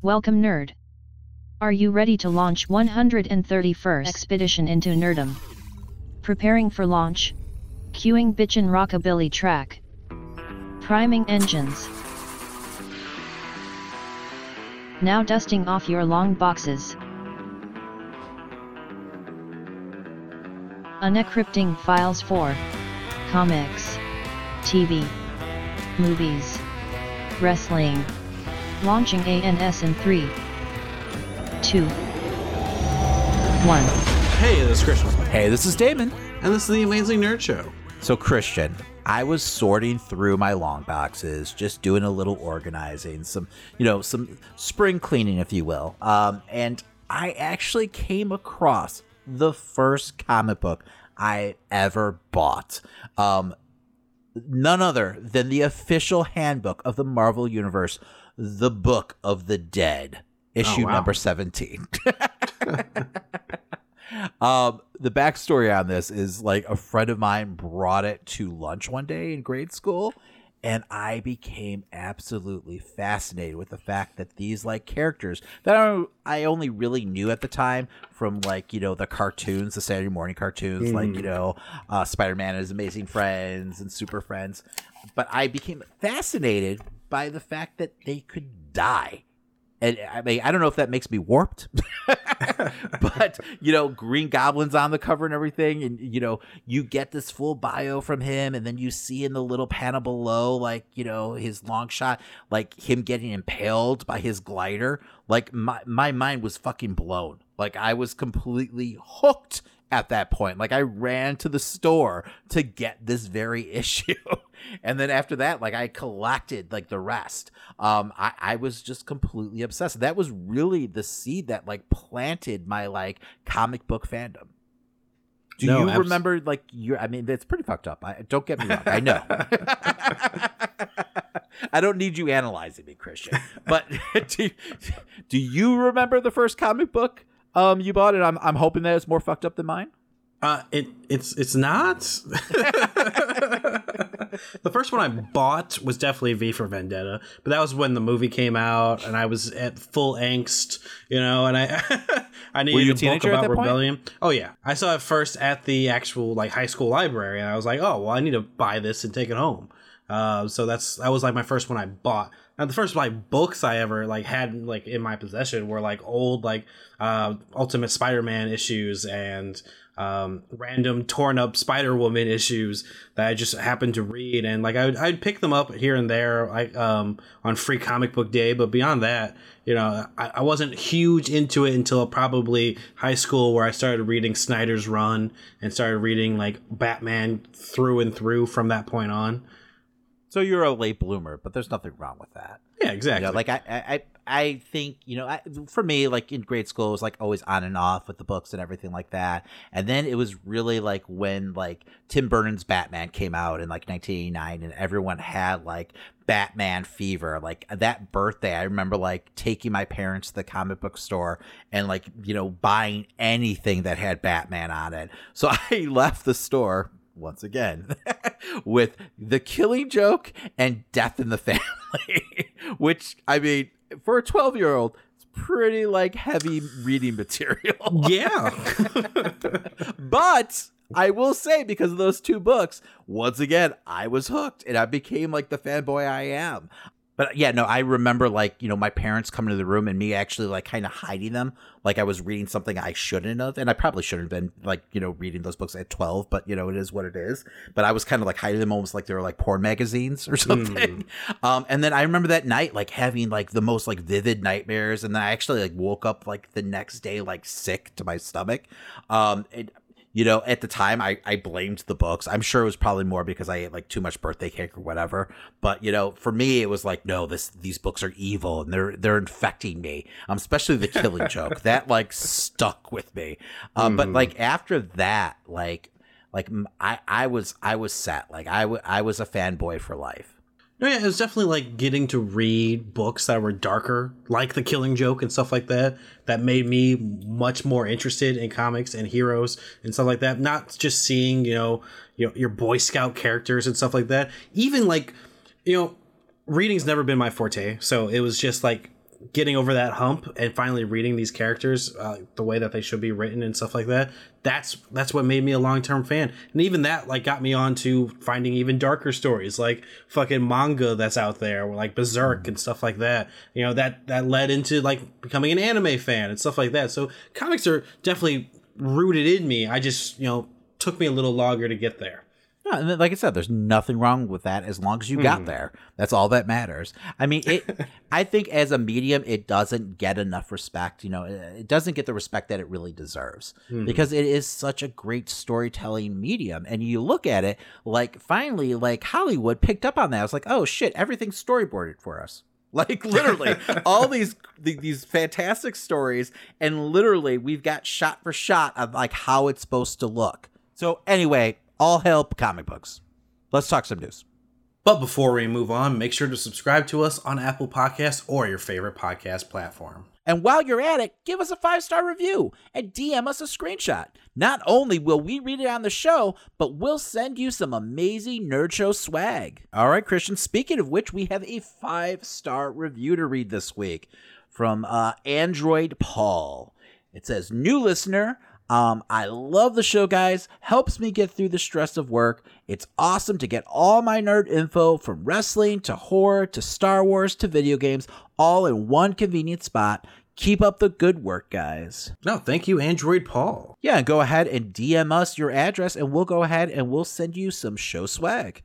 Welcome nerd. Are you ready to launch 131st expedition into nerdom? Preparing for launch. Queuing bitchin' rockabilly track. Priming engines. Now dusting off your long boxes. Unencrypting files for comics, TV, movies, wrestling. Launching ANS in 3, 2, 1. Hey, this is Christian. Hey, this is Damon. And this is the Amazing Nerd Show. So, Christian, I was sorting through my long boxes, just doing a little organizing, some, you know, some spring cleaning, if you will. Um, and I actually came across the first comic book I ever bought. Um, none other than the official handbook of the Marvel Universe, The Book of the Dead, issue Oh, wow. number 17. um, the backstory on this is like a friend of mine brought it to lunch one day in grade school. And I became absolutely fascinated with the fact that these like characters that I, only really knew at the time from like you know the cartoons, the Saturday morning cartoons, like you know uh, Spider Man and his Amazing Friends and Super Friends, but I became fascinated by the fact that they could die. And I mean, I don't know if that makes me warped, but you know, Green Goblin's on the cover and everything, and you know, you get this full bio from him, and then you see in the little panel below, like you know, his long shot, like him getting impaled by his glider. Like my my mind was fucking blown. Like I was completely hooked at that point. Like I ran to the store to get this very issue. And then after that, like I collected like the rest. Um I, I was just completely obsessed. That was really the seed that like planted my like comic book fandom. Do No, you abs- remember like your I mean it's pretty fucked up. I don't get me wrong. I know. I don't need you analyzing me, Christian. But do, do you remember the first comic book um you bought? And I'm I'm hoping that it's more fucked up than mine. Uh, it it's it's not. the first one I bought was definitely V for Vendetta, but that was when the movie came out, and I was at full angst, you know, and I I needed a book about that point? rebellion. Oh yeah, I saw it first at the actual like high school library, and I was like, oh well, I need to buy this and take it home. Uh, so that's that was like my first one I bought. Now the first like books I ever like had like in my possession were like old like uh, Ultimate Spider-Man issues and um, random torn up Spider Woman issues that I just happened to read, and like I would I'd pick them up here and there like um, on Free Comic Book Day, but beyond that, you know, I, I wasn't huge into it until probably high school, where I started reading Snyder's Run and started reading like Batman through and through from that point on. So you're a late bloomer, but there's nothing wrong with that. Yeah, You exactly. know, like I, I, I I think you know, I, for me, like in grade school, it was like always on and off with the books and everything like that. And then it was really like when like Tim Burton's Batman came out in like 1989, and everyone had like Batman fever. Like that birthday, I remember like taking my parents to the comic book store and like you know buying anything that had Batman on it. So I left the store once again with the killing joke and death in the family which i mean for a 12 year old it's pretty like heavy reading material yeah. but i will say because of those two books once again i was hooked and i became like the fanboy i am but yeah no i remember like you know my parents coming to the room and me actually like kind of hiding them like i was reading something i shouldn't have and i probably shouldn't have been like you know reading those books at 12 but you know it is what it is. But i was kind of like hiding them almost like they were like porn magazines or something. Um and then i remember that night like having like the most like vivid nightmares and then i actually like woke up like the next day like sick to my stomach. Um it, you know, at the time I, I blamed the books. I'm sure it was probably more because I ate like too much birthday cake or whatever. But you know, for me it was like, no, this these books are evil and they're they're infecting me. Um, especially the killing joke. That like stuck with me. Um, but like after that, like like I, I was I was set. Like I I was a fanboy for life. No, yeah, it was definitely like getting to read books that were darker, like The Killing Joke and stuff like that. That made me much more interested in comics and heroes and stuff like that. Not just seeing, you know, you know, your Boy Scout characters and stuff like that. Even like, you know, reading's never been my forte, so it was just like getting over that hump and finally reading these characters uh, the way that they should be written and stuff like that that's that's what made me a long-term fan. And even that like got me on to finding even darker stories like fucking manga that's out there like berserk and stuff like that. You know that that led into like becoming an anime fan and stuff like that. So comics are definitely rooted in me. I just you know took me a little longer to get there No, and like I said, there's nothing wrong with that as long as you got hmm. there. That's all that matters. I mean, it. I think as a medium, it doesn't get enough respect. You know, it doesn't get the respect that it really deserves hmm. because it is such a great storytelling medium. And you look at it, like finally, like Hollywood picked up on that. It's like, oh shit, everything's storyboarded for us. Like literally, all these th- these fantastic stories, and literally, we've got shot for shot of like how it's supposed to look. So anyway, all help comic books. Let's talk some news. But before we move on, make sure to subscribe to us on Apple Podcasts or your favorite podcast platform. And while you're at it, give us a five star review and DM us a screenshot. Not only will we read it on the show, but we'll send you some amazing Nerd Show swag. All right, Christian, speaking of which, we have a five star review to read this week from uh, Android Paul. It says, New listener, um, I love the show, guys. Helps me get through the stress of work. It's awesome to get all my nerd info from wrestling to horror to Star Wars to video games all in one convenient spot. Keep up the good work, guys. No, thank you, Android Paul. Yeah, go ahead and DM us your address, and we'll go ahead and we'll send you some show swag.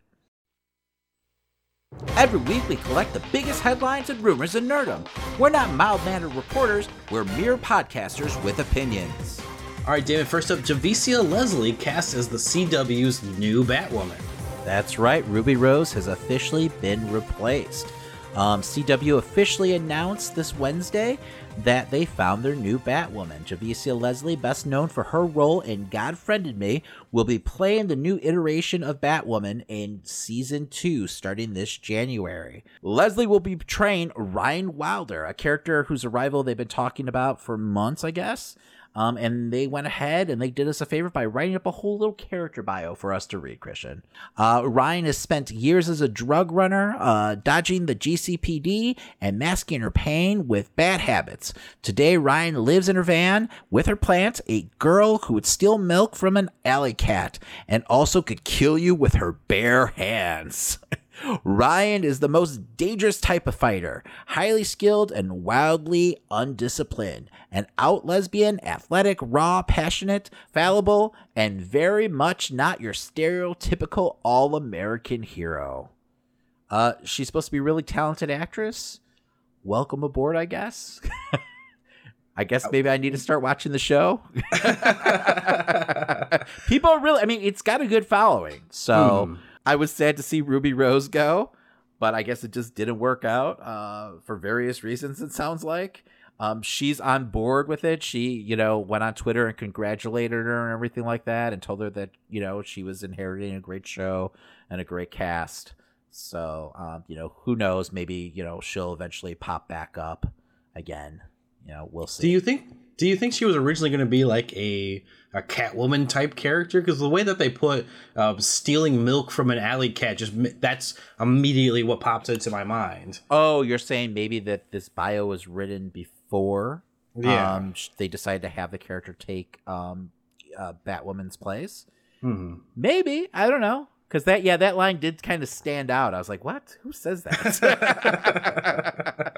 Every week, we collect the biggest headlines and rumors in nerdom. We're not mild mannered reporters, we're mere podcasters with opinions. All right, David, first up, Javicia Leslie cast as the CW's new Batwoman. That's right, Ruby Rose has officially been replaced. Um, CW officially announced this Wednesday that they found their new Batwoman. Javicia Leslie, best known for her role in God Friended Me, will be playing the new iteration of Batwoman in season two starting this January. Leslie will be portraying Ryan Wilder, a character whose arrival they've been talking about for months, I guess. Um, and they went ahead and they did us a favor by writing up a whole little character bio for us to read, Christian. Uh, Ryan has spent years as a drug runner, uh, dodging the GCPD and masking her pain with bad habits. Today, Ryan lives in her van with her plant, a girl who would steal milk from an alley cat and also could kill you with her bare hands. Ryan is the most dangerous type of fighter, highly skilled and wildly undisciplined. An out lesbian, athletic, raw, passionate, fallible, and very much not your stereotypical all American hero. Uh, she's supposed to be a really talented actress. Welcome aboard, I guess. I guess maybe I need to start watching the show. People are really, I mean, it's got a good following. So. Hmm. I was sad to see Ruby Rose go, but I guess it just didn't work out uh, for various reasons. It sounds like um, she's on board with it. She, you know, went on Twitter and congratulated her and everything like that, and told her that you know she was inheriting a great show and a great cast. So, um, you know, who knows? Maybe you know she'll eventually pop back up again. You know, we'll see. Do you think? Do you think she was originally going to be like a a Catwoman type character? Because the way that they put uh, stealing milk from an alley cat, just that's immediately what pops into my mind. Oh, you're saying maybe that this bio was written before Yeah. um, they decided to have the character take um, uh, Batwoman's place? Hmm. Maybe I don't know because that yeah that line did kind of stand out. I was like, what? Who says that?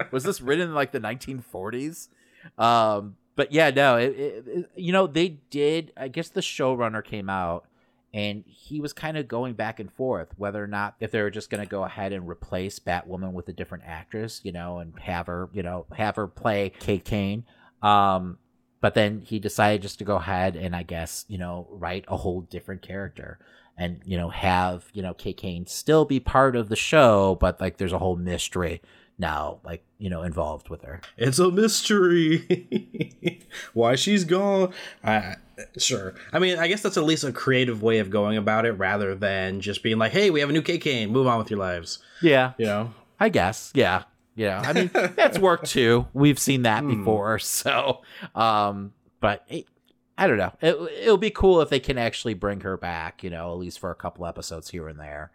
was this written in like the 1940s? Um, but yeah, no, it, it, you know they did. I guess the showrunner came out and he was kind of going back and forth whether or not if they were just going to go ahead and replace Batwoman with a different actress, you know, and have her, you know, have her play Kate Kane. Um, but then he decided just to go ahead and I guess you know write a whole different character and you know have you know Kate Kane still be part of the show, but like there's a whole mystery now like you know involved with her. It's a mystery. Why she's gone? Uh, sure. I mean, I guess that's at least a creative way of going about it, rather than just being like, "Hey, we have a new kk Kane. Move on with your lives." Yeah, You know. I guess. Yeah. Yeah. I mean, that's worked too. We've seen that before. So, um, but it, I don't know. It, it'll be cool if they can actually bring her back, you know, at least for a couple episodes here and there.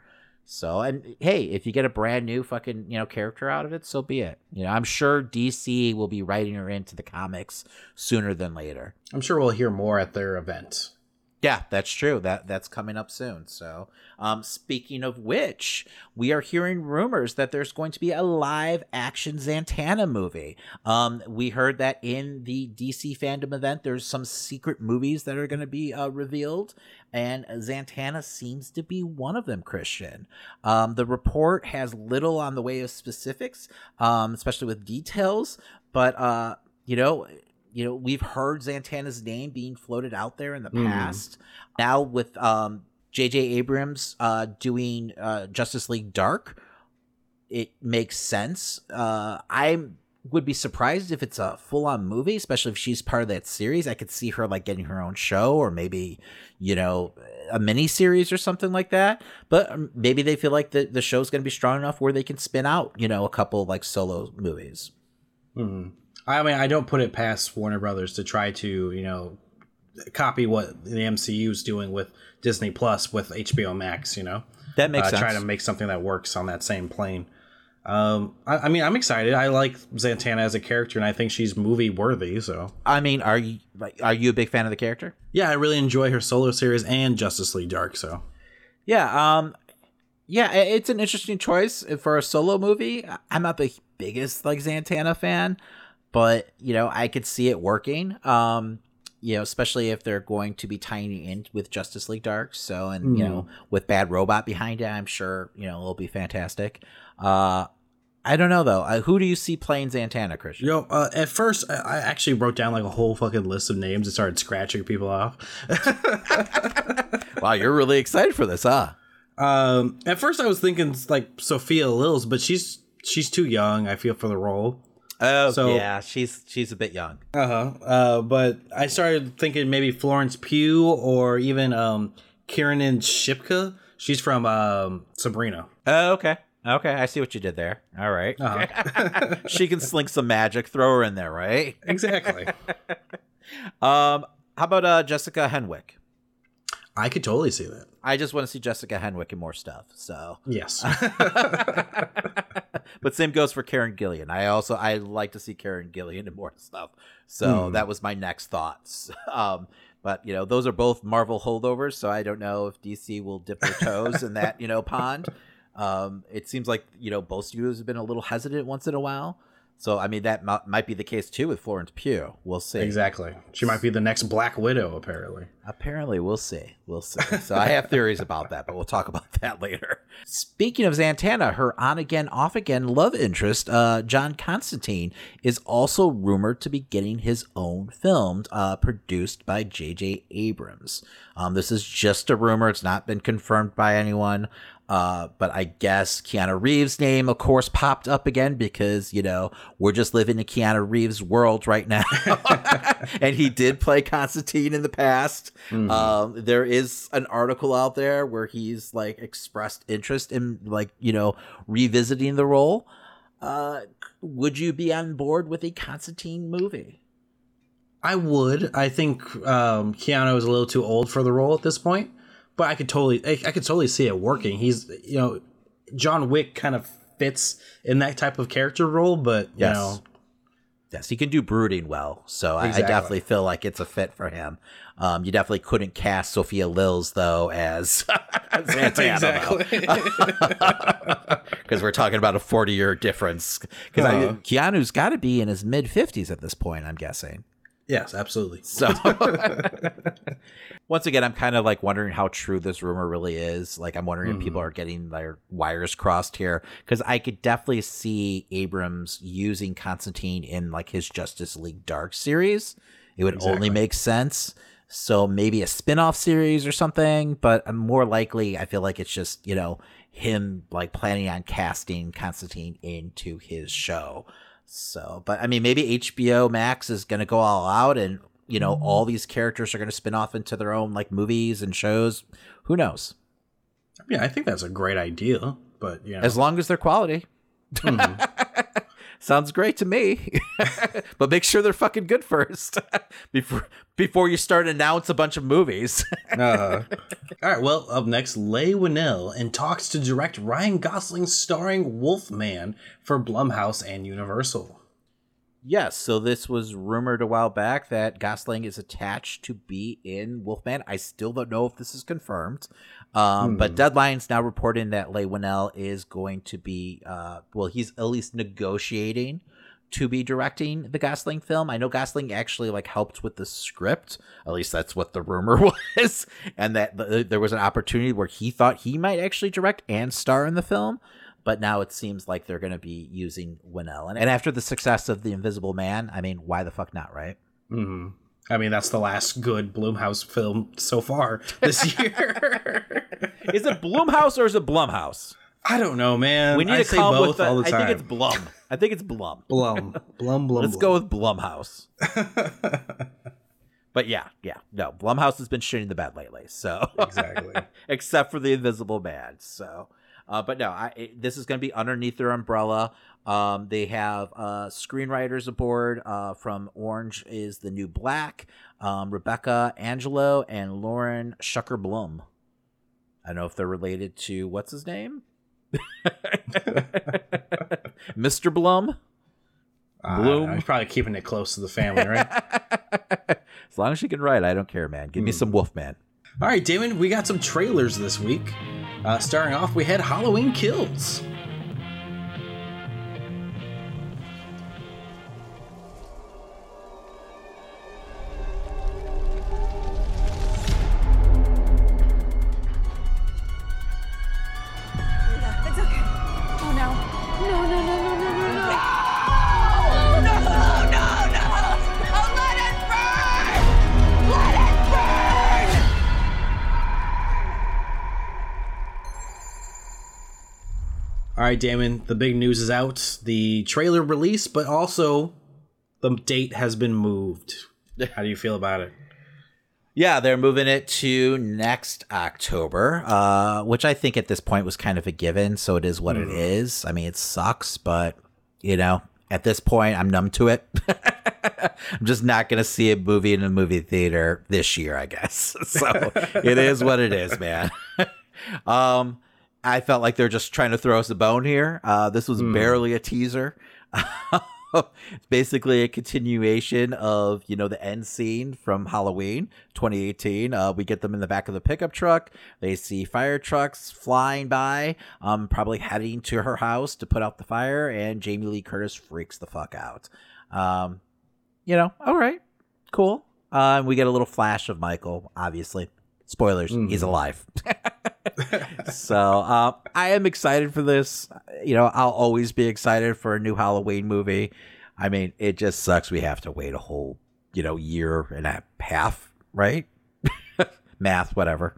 So, and hey, if you get a brand new fucking, you know, character out of it, so be it. You know, I'm sure DC will be writing her into the comics sooner than later. I'm sure we'll hear more at their event. Yeah, that's true. That that's coming up soon. So, um, speaking of which, we are hearing rumors that there's going to be a live action Zatanna movie. Um, we heard that in the DC fandom event, there's some secret movies that are going to be uh, revealed, and Zatanna seems to be one of them. Christian, um, the report has little on the way of specifics, um, especially with details, but uh, you know you know we've heard Zatanna's name being floated out there in the Mm. past. Now with um J.J. Abrams uh doing uh Justice League Dark, it makes sense. Uh I would be surprised if it's a full-on movie, especially if she's part of that series. I could see her like getting her own show or maybe, you know, a mini series or something like that. But um, maybe they feel like the, the show's going to be strong enough where they can spin out, you know, a couple like solo movies. Hmm. I mean, I don't put it past Warner Brothers to try to, you know, copy what the MCU is doing with Disney Plus with HBO Max. You know, That makes uh, sense. try to make something that works on that same plane. Um, I, I mean, I'm excited. I like Zatanna as a character, and I think she's movie worthy. So, I mean, are you are you a big fan of the character? yeah, I really enjoy her solo series and Justice League Dark. So, Yeah, um yeah, it's an interesting choice for a solo movie. I'm not the biggest like Zantana fan, but you know, I could see it working. Um you know, especially if they're going to be tying it in with Justice League Dark. So, and you know, with Bad Robot behind it, I'm sure you know it'll be fantastic. Uh, I don't know though. Uh, who do you see playing Zantana, Christian? Yo, uh, at first, I, I actually wrote down like a whole fucking list of names and started scratching people off. wow, you're really excited for this, huh? Um, at first, I was thinking like Sophia Lillis, but she's she's too young. I feel for the role. Oh, So- yeah, she's she's a bit young. Uh-huh. Uh But I started thinking maybe Florence Pugh or even um Kiernan Shipka. She's from um Sabrina. Oh, okay. Okay, I see what you did there. All right. Uh-huh. she can slink some magic. Throw her in there, right? exactly. Um, how about uh, Jessica Henwick? I could totally see that. I just want to see Jessica Henwick in more stuff. So, Yes. but same goes for Karen Gillan. I also I like to see Karen Gillan in more stuff. So Hmm. that was my next thoughts. Um, but you know, those are both Marvel holdovers. So I don't know if DC will dip their toes in that you know pond. Um, it seems like you know both studios have been a little hesitant once in a while. So I mean that mi- might be the case too with Florence Pugh. We'll see. exactly. She might be the next Black Widow, apparently. Apparently, we'll see. We'll see. So I have theories about that, but we'll talk about that later. Speaking of Zantana, her on again, off again love interest, uh, John Constantine, is also rumored to be getting his own film uh, produced by J.J. Abrams. Um, this is just a rumor; it's not been confirmed by anyone. Uh, but I guess Keanu Reeves' name, of course, popped up again because, you know, we're just living in Keanu Reeves' world right now. and he did play Constantine in the past. Um, there is an article out there where he's like expressed interest in, like, you know, revisiting the role. Uh, would you be on board with a Constantine movie? I would. I think um Keanu is a little too old for the role at this point, but I could totally I, I could totally see it working. He's you know, John Wick kind of fits in that type of character role, but you Yes. know, Yes, he can do brooding well, so I, I definitely feel like it's a fit for him. Um, you definitely couldn't cast Sophia Lillis though as Santana, because we're talking about a forty-year difference. Because Uh-huh. Keanu's got to be in his mid fifties at this point, I'm guessing. yes, absolutely. So, once again, I'm kind of like wondering how true this rumor really is. Like, I'm wondering if Hmm. people are getting their wires crossed here because I could definitely see Abrams using Constantine in like his Justice League Dark series. It would only make sense. So maybe a spin-off series or something, but more likely I feel like it's just, you know, him like planning on casting Constantine into his show. So, but I mean, maybe HBO Max is going to go all out and, you know, all these characters are going to spin off into their own like movies and shows. Who knows? Yeah, I think that's a great idea, but you know, As long as they're quality. mhm. Sounds great to me. but make sure they're fucking good first before before you start announce a bunch of movies. uh, all right. Well, up next, Leigh Whannell and talks to direct Ryan Gosling starring Wolfman for Blumhouse and Universal. Yes, so this was rumored a while back that Gosling is attached to be in Wolfman. I still don't know if this is confirmed, um, hmm. but Deadline's now reporting that Leigh Whannell is going to be, uh, well, he's at least negotiating to be directing the Gosling film. I know Gosling actually like helped with the script. At least that's what the rumor was, and that th- there was an opportunity where he thought he might actually direct and star in the film but now it seems like they're going to be using Whannell. And, and after the success of The Invisible Man, I mean, why the fuck not, right? Mm-hmm. I mean, that's the last good Blumhouse film so far this year. is it Blumhouse or is it Blumhouse? I don't know, man. We need I to come both with. A, all the time. I think it's Blum. I think it's Blum. Blum. Blum. Blum. Let's Blum. go with Blumhouse. but yeah, yeah, no. Blumhouse has been shitting the bed lately, so exactly. Except for the Invisible Man, so uh, but no, I, it, this is going to be underneath their umbrella. Um, they have uh, screenwriters aboard. Uh, from Orange is the New Black, um, Rebecca Angelo and Lauren Schuker Blum. I don't know if they're related to what's his name, Mr. Blum. Bloom. Uh, he's probably keeping it close to the family, right? as long as you can write, I don't care, man. Give mm. me hmm. some Wolfman. All right, Damon, we got some trailers this week. Uh, starting off, we had Halloween Kills. Right, Damon, the big news is out. The trailer release, but also the date has been moved. How do you feel about it? Yeah, they're moving it to next October, uh, which I think at this point was kind of a given. So it is what mm. it is. I mean, it sucks, but you know, at this point, I'm numb to it. I'm just not going to see a movie in a movie theater this year, I guess. So it is what it is, man. um, I felt like they're just trying to throw us a bone here. Uh, this was mm. barely a teaser. it's basically a continuation of you know the end scene from Halloween 2018. Uh, we get them in the back of the pickup truck. They see fire trucks flying by, um, probably heading to her house to put out the fire, and Jamie Lee Curtis freaks the fuck out. Um, you know, all right, cool. Uh, we get a little flash of Michael, obviously. Spoilers, mm. he's alive. so uh, I am excited for this. You know, I'll always be excited for a new Halloween movie. I mean, it just sucks we have to wait a whole, you know, year and a half, right? Math, whatever.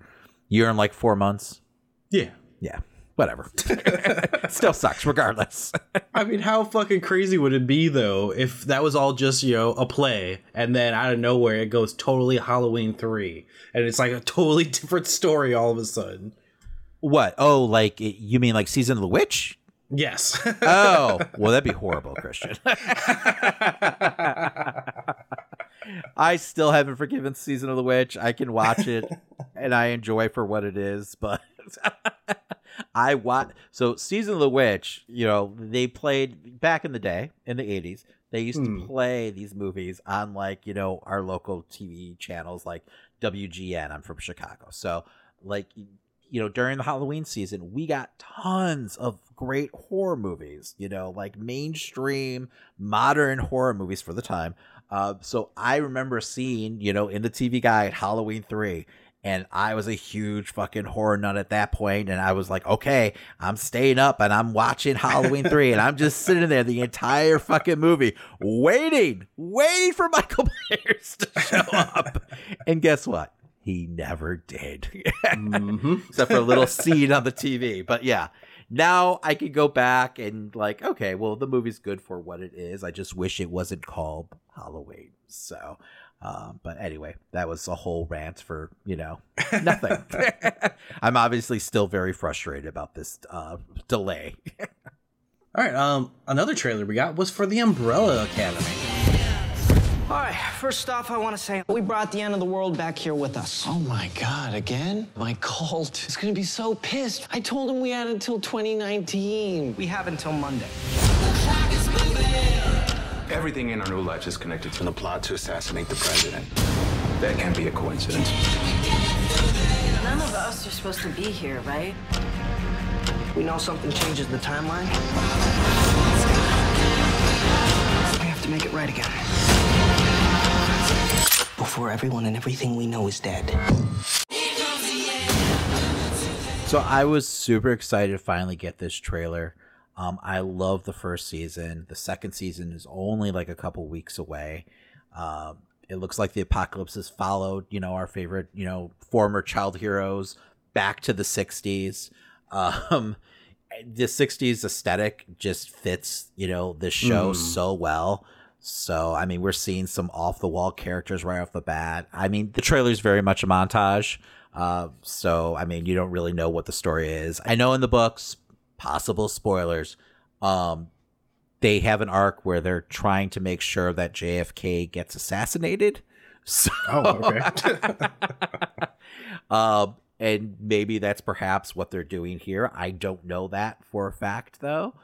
Year and like four months. Yeah. Yeah. Whatever. Still sucks, regardless. I mean, how fucking crazy would it be though if that was all just you know a play, and then out of nowhere it goes totally Halloween three, and it's like a totally different story all of a sudden. What? Oh, like you mean like season of the witch? Yes. oh, well, that'd be horrible, Christian. I still haven't forgiven Season of the Witch. I can watch it and I enjoy for what it is, but I watch. So Season of the Witch, you know, they played back in the day in the eighties. They used hmm. to play these movies on like you know our local TV channels like WGN. I'm from Chicago, so like you know, during the Halloween season, we got tons of great horror movies, you know, like mainstream modern horror movies for the time. Uh, so I remember seeing, you know, in the TV guide Halloween 3, and I was a huge fucking horror nut at that point, and I was like, okay, I'm staying up and I'm watching Halloween 3, and I'm just sitting there the entire fucking movie, waiting, waiting for Michael Myers to show up. and guess what? he never did. mm-hmm. Except for a little scene on the TV. But yeah, now I can go back and like, okay, well, the movie's good for what it is. I just wish it wasn't called Halloween. So, um, but anyway, that was a whole rant for you know nothing. I'm obviously still very frustrated about this uh, delay. All right. Um, another trailer we got was for the Umbrella Academy. All right, first off, I want to say we brought the end of the world back here with us. Oh my god, again? My cult is gonna be so pissed. I told him we had until 2019. We have until Monday. Everything in our new lives is connected to the plot to assassinate the president. That can't be a coincidence. None of us are supposed to be here, right? We know something changes the timeline. We have to make it right again. Before everyone and everything we know is dead. So I was super excited to finally get this trailer. Um, I love the first season. The second season is only like a couple weeks away. Um, it looks like the apocalypse has followed, you know, our favorite, you know, former child heroes back to the 60s. Um, the 60s aesthetic just fits, you know, this show so well. So, I mean, we're seeing some off the wall characters right off the bat. I mean, the trailer is very much a montage. Uh, so, I mean, you don't really know what the story is. I know in the books, possible spoilers, um, they have an arc where they're trying to make sure that JFK gets assassinated. So, Oh, okay. um, and maybe that's perhaps what they're doing here. I don't know that for a fact, though.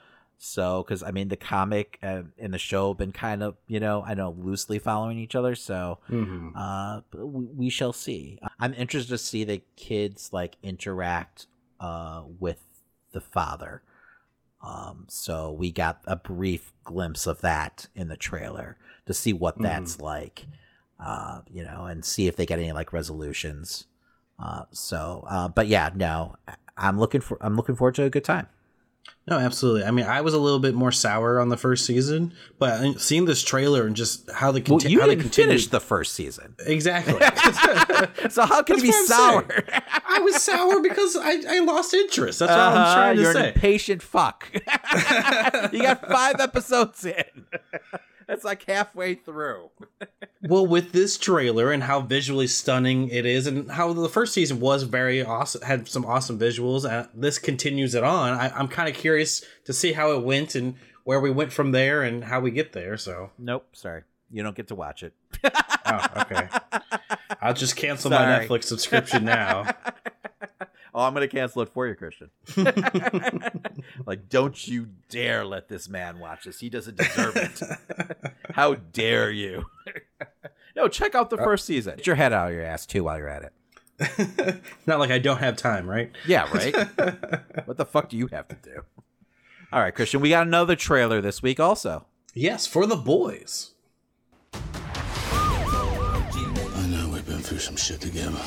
So, because I mean, the comic uh, and the show have been kind of, you know, I know loosely following each other. So, Mhm. uh, we, we shall see. I'm interested to see the kids like interact uh, with the father. Um, so we got a brief glimpse of that in the trailer to see what that's like, uh, you know, and see if they get any like resolutions. Uh, so, uh, but yeah, no, I'm looking for, I'm looking forward to a good time. No, absolutely. I mean, I was a little bit more sour on the first season, but seeing this trailer and just how they, Well, you how they didn't continue. finish the first season, exactly. so how can you be sour? I'm was sour because I, I lost interest. That's what I'm Uh-huh, trying to You're say. an impatient fuck. you got five episodes in. That's like halfway through. well, with this trailer and how visually stunning it is, and how the first season was very awesome, had some awesome visuals, and this continues it on. I, I'm kind of curious to see how it went and where we went from there and how we get there. So, Nope, sorry. You don't get to watch it. oh, okay. I'll just cancel Sorry. my Netflix subscription now. Oh, I'm gonna cancel it for you, Christian. like, don't you dare let this man watch this. He doesn't deserve it. How dare you? no, check out the uh, first season. Get your head out of your ass too while you're at it. Not like I don't have time, right? Yeah, right. what the fuck do you have to do? All right, Christian, we got another trailer this week also. Yes, for the boys. I know we've been through some shit together.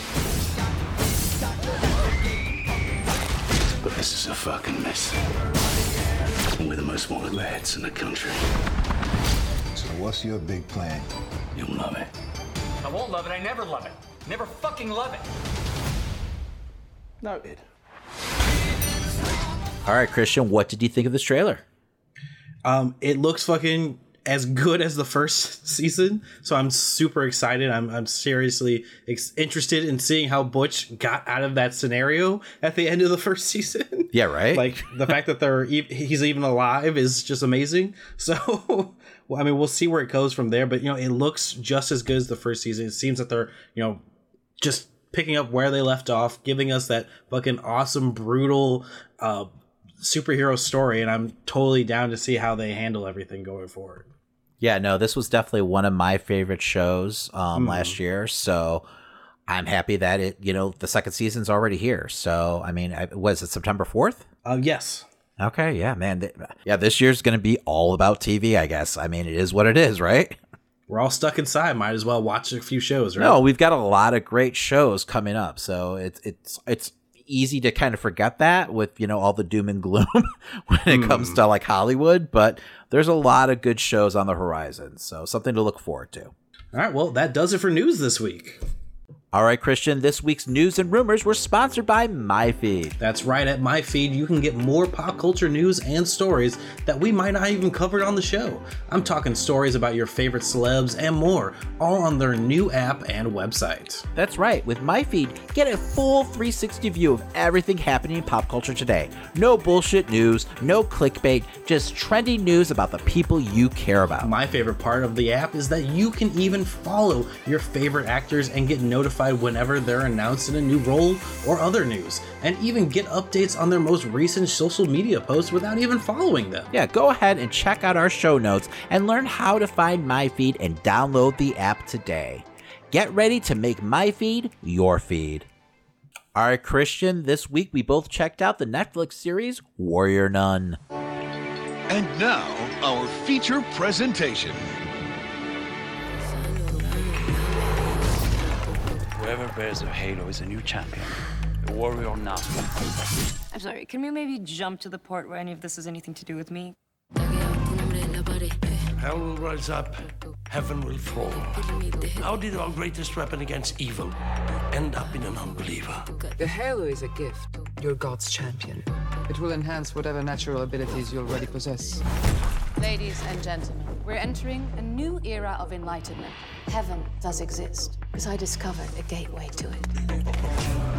This is a fucking mess. And we're the most wanted lads in the country. So what's your big plan? You'll love it. I won't love it. I never love it. Never fucking love it. Noted. All right, Christian, what did you think of this trailer? Um, it looks fucking as good as the first season, so I'm super excited. I'm I'm seriously ex- interested in seeing how Butch got out of that scenario at the end of the first season. Yeah, right. like the fact that they're e- he's even alive is just amazing. So, well, I mean, we'll see where it goes from there. But you know, it looks just as good as the first season. It seems that they're you know just picking up where they left off, giving us that fucking awesome, brutal uh, superhero story, and I'm totally down to see how they handle everything going forward. Yeah, no, this was definitely one of my favorite shows um, last year. So I'm happy that it, you know, the second season's already here. So, I mean, I, was it September 4th? Uh, yes, Okay, yeah, man. Th- yeah, this year's going to be all about TV, I guess. I mean, it is what it is, right? we're all stuck inside. Might as well watch a few shows, right? No, we've got a lot of great shows coming up. So it's it's it's easy to kind of forget that with, you know, all the doom and gloom when it comes hmm. to like Hollywood, but there's a lot of good shows on the horizon. So something to look forward to. All right, well, that does it for news this week. All right, Christian, this week's news and rumors were sponsored by MyFeed. That's right, at MyFeed, you can get more pop culture news and stories that we might not even covered on the show. I'm talking stories about your favorite celebs and more, all on their new app and website. That's right, with MyFeed, get a full 360 view of everything happening in pop culture today. No bullshit news, no clickbait, just trendy news about the people you care about. My favorite part of the app is that you can even follow your favorite actors and get notified whenever they're announced in a new role or other news, and even get updates on their most recent social media posts without even following them. Yeah, go ahead and check out our show notes and learn how to find MyFeed and download the app today. Get ready to make MyFeed your feed. All right, Christian, this week we both checked out the Netflix series Warrior Nun. And now, our feature presentation. Whoever bears a halo is a new champion. A warrior now. I'm sorry, can we maybe jump to the part where any of this has anything to do with me? Hell will rise up, heaven will fall. How did our greatest weapon against evil end up in an unbeliever? The halo is a gift. You're God's champion. It will enhance whatever natural abilities you already possess. Ladies and gentlemen, we're entering a new era of enlightenment. Heaven does exist, because I discovered a gateway to it.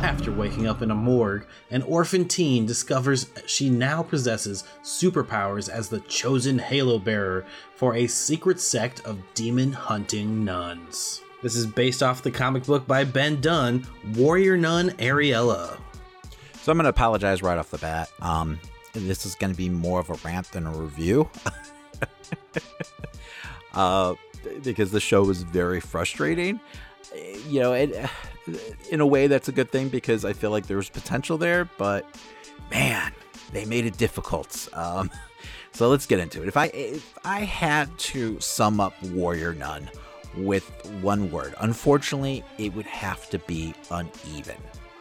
After waking up in a morgue, an orphan teen discovers she now possesses superpowers as the chosen halo bearer for a secret sect of demon hunting nuns. This is based off the comic book by Ben Dunn, Warrior Nun Areala. So I'm going to apologize right off the bat. Um, this is going to be more of a rant than a review. uh, because the show was very frustrating. You know, it, in a way, that's a good thing because I feel like there was potential there, but man, they made it difficult. Um, so let's get into it. If I if I had to sum up Warrior Nun with one word, unfortunately, it would have to be uneven.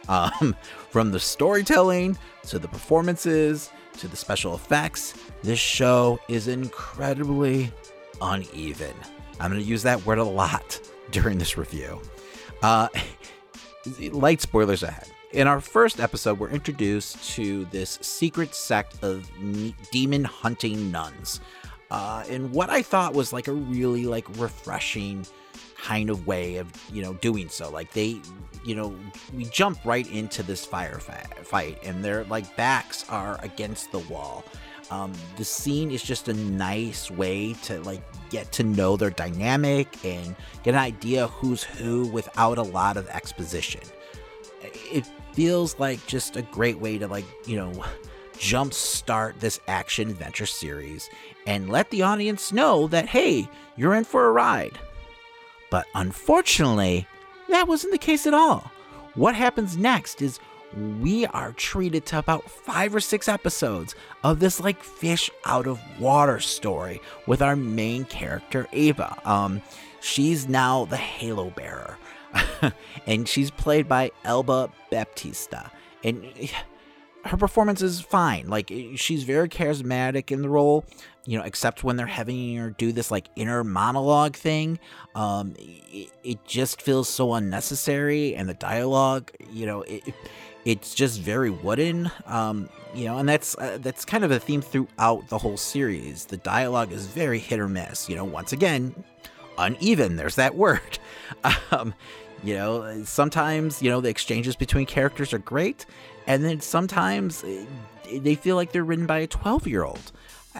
Um, from the storytelling to the performances to the special effects, this show is incredibly uneven. I'm going to use that word a lot during this review. Uh, light spoilers ahead. In our first episode, we're introduced to this secret sect of demon hunting nuns. Uh, in what I thought was like a really like refreshing kind of way of you know doing so like they you know we jump right into this firefight and their like backs are against the wall um, the scene is just a nice way to like get to know their dynamic and get an idea who's who without a lot of exposition it feels like just a great way to like you know jumpstart this action adventure series and let the audience know that hey you're in for a ride but unfortunately, that wasn't the case at all. What happens next is we are treated to about five or six episodes of this like fish out of water story with our main character Ava. Um, she's now the Halo bearer, and she's played by Alba Baptista, and her performance is fine. Like she's very charismatic in the role, you know, except when they're having her do this like inner monologue thing. Um, it, it just feels so unnecessary, and the dialogue, you know, it, it's just very wooden. Um, you know, and that's uh, that's kind of a theme throughout the whole series. The dialogue is very hit or miss. You know, once again, uneven. There's that word. Um, you know, sometimes you know the exchanges between characters are great, and then sometimes eh, they feel like they're written by a 12 year old.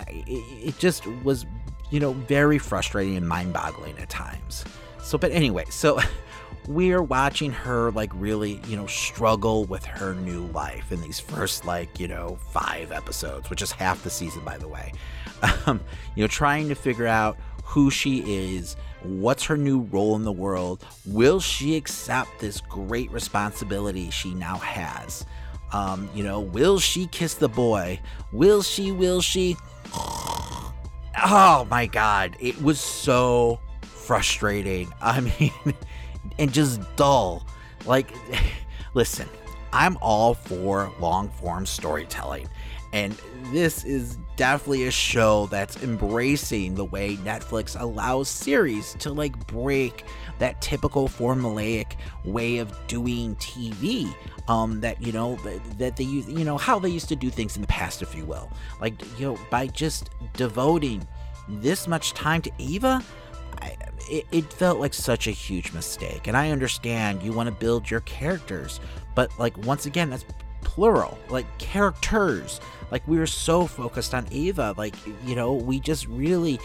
It just was, you know, very frustrating and mind boggling at times. So, but anyway, so we're watching her like really, you know, struggle with her new life in these first like, you know, five episodes, which is half the season, by the way. Um, you know, trying to figure out who she is, what's her new role in the world, will she accept this great responsibility she now has? Um, you know, will she kiss the boy? Will she? Will she? Oh my god, it was so frustrating. I mean, and just dull. Like, listen, I'm all for long form storytelling. And this is definitely a show that's embracing the way Netflix allows series to like break that typical formulaic way of doing TV. Um, that you know that, they use, you know how they used to do things in the past, if you will. Like you know by just devoting this much time to Eva, It, it felt like such a huge mistake. And I understand you want to build your characters, but like once again, that's plural, like characters. Like we were so focused on Eva, like you know, we just really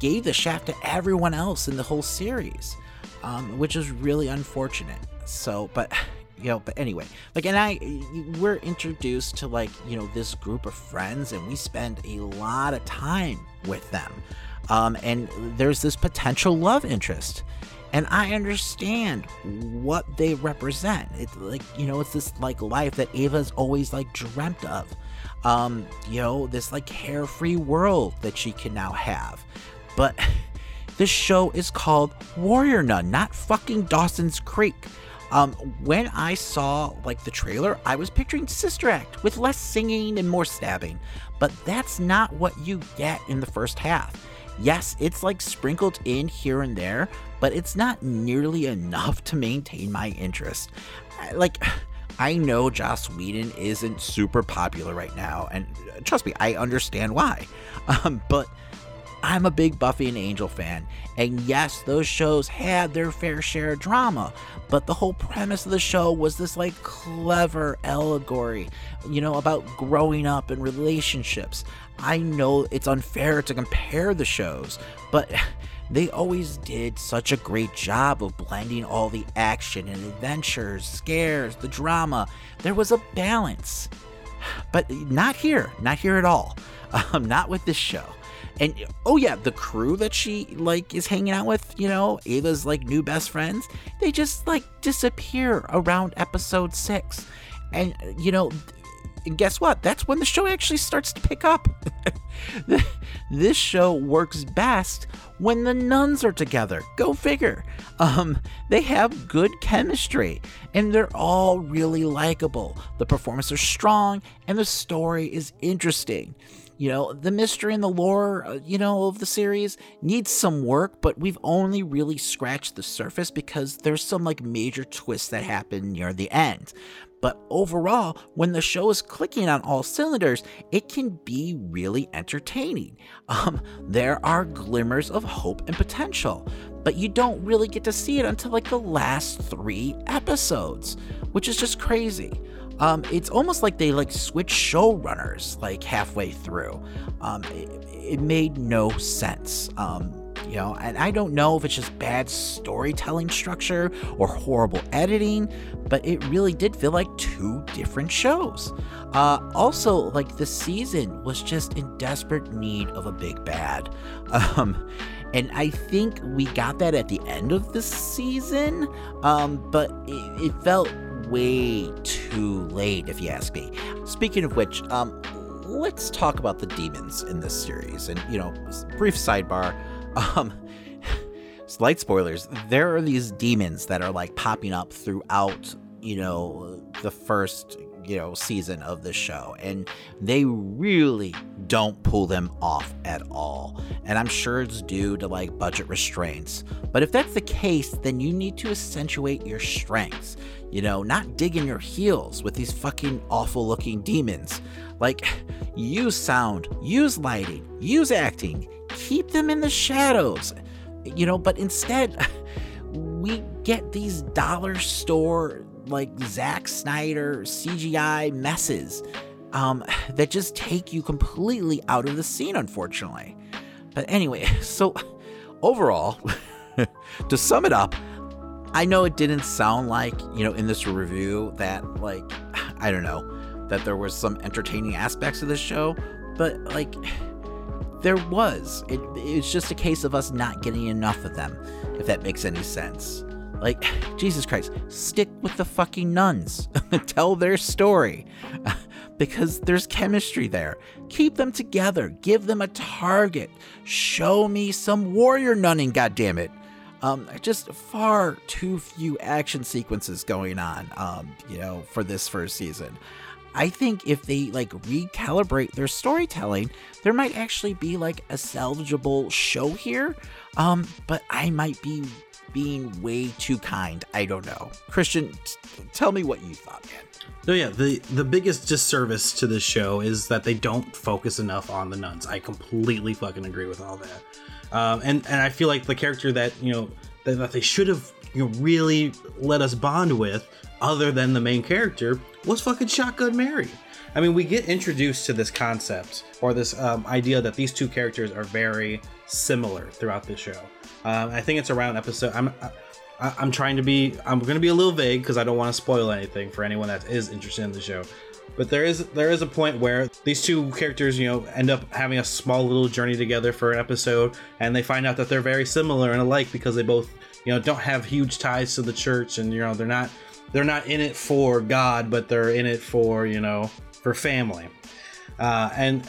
gave the shaft to everyone else in the whole series, um, which is really unfortunate. So, but you know, but anyway, like, and I, we're introduced to like, you know, this group of friends, and we spend a lot of time with them. Um, and there's this potential love interest. And I understand what they represent. It's like, you know, it's this like life that Ava's always like dreamt of. Um, you know, this like carefree world that she can now have. But this show is called Warrior Nun, not fucking Dawson's Creek. Um, when I saw like the trailer, I was picturing Sister Act with less singing and more stabbing, but that's not what you get in the first half. Yes, it's like sprinkled in here and there, but it's not nearly enough to maintain my interest. Like, I know Joss Whedon isn't super popular right now, and trust me, I understand why. Um, but I'm a big Buffy and Angel fan, and yes, those shows had their fair share of drama, but the whole premise of the show was this like clever allegory, you know, about growing up and relationships. I know it's unfair to compare the shows, but they always did such a great job of blending all the action and adventures, scares, the drama. There was a balance. But not here, not here at all. Um, not with this show. And oh yeah, the crew that she like is hanging out with, you know, Ava's like new best friends, they just like disappear around episode 6. And you know, and guess what? That's when the show actually starts to pick up. this show works best when the nuns are together. Go figure. Um, they have good chemistry and they're all really likable. The performances are strong and the story is interesting. You know, the mystery and the lore, uh, you know, of the series needs some work, but we've only really scratched the surface because there's some like major twists that happen near the end. But overall, when the show is clicking on all cylinders, it can be really entertaining. Um, there are glimmers of hope and potential, but you don't really get to see it until like the last three episodes, which is just crazy. Um, it's almost like they like switch showrunners like halfway through. Um, it, it, made no sense. Um, you know, and I don't know if it's just bad storytelling structure or horrible editing, but it really did feel like two different shows. Uh, also, like the season was just in desperate need of a big bad. Um, and I think we got that at the end of the season, um, but it, it felt way too late, if you ask me. Speaking of which, um, let's talk about the demons in this series. And, you know, brief sidebar. Um, slight spoilers. There are these demons that are like popping up throughout, you know, the first you know season of the show and they really don't pull them off at all. And i'm sure it's due to like budget restraints. But if that's the case then you need to accentuate your strengths. You know not dig in your heels with these fucking awful looking demons. Like use sound use lighting use acting keep them in the shadows you know but instead we get these dollar store like Zack Snyder CGI messes um, that just take you completely out of the scene, unfortunately. But anyway, so overall, to sum it up, I know it didn't sound like, you know, in this review that, like, I don't know, that there was some entertaining aspects of the show, but, like, there was. It, it's just a case of us not getting enough of them, if that makes any sense. Like, Jesus Christ, stick with the fucking nuns. Tell their story. because there's chemistry there. Keep them together. Give them a target. Show me some warrior nunning, goddammit. Um, just far too few action sequences going on, um, you know, for this first season. I think if they like recalibrate their storytelling, there might actually be like a salvageable show here. Um, but I might be being way too kind. I don't know. Christian, t- tell me what you thought, man. No, yeah, the the biggest disservice to this show is that they don't focus enough on the nuns. I completely fucking agree with all that. Um, and and I feel like the character that you know that, that they should have you know really let us bond with, other than the main character, was fucking Shotgun Mary. I mean, we get introduced to this concept or this um, idea that these two characters are very similar throughout the show. Um, I think it's around episode. I'm I, I'm trying to be. I'm going to be a little vague because I don't want to spoil anything for anyone that is interested in the show. But there is there is a point where these two characters, you know, end up having a small little journey together for an episode, and they find out that they're very similar and alike because they both, you know, don't have huge ties to the church, and you know, they're not they're not in it for God, but they're in it for you know for family. Uh, and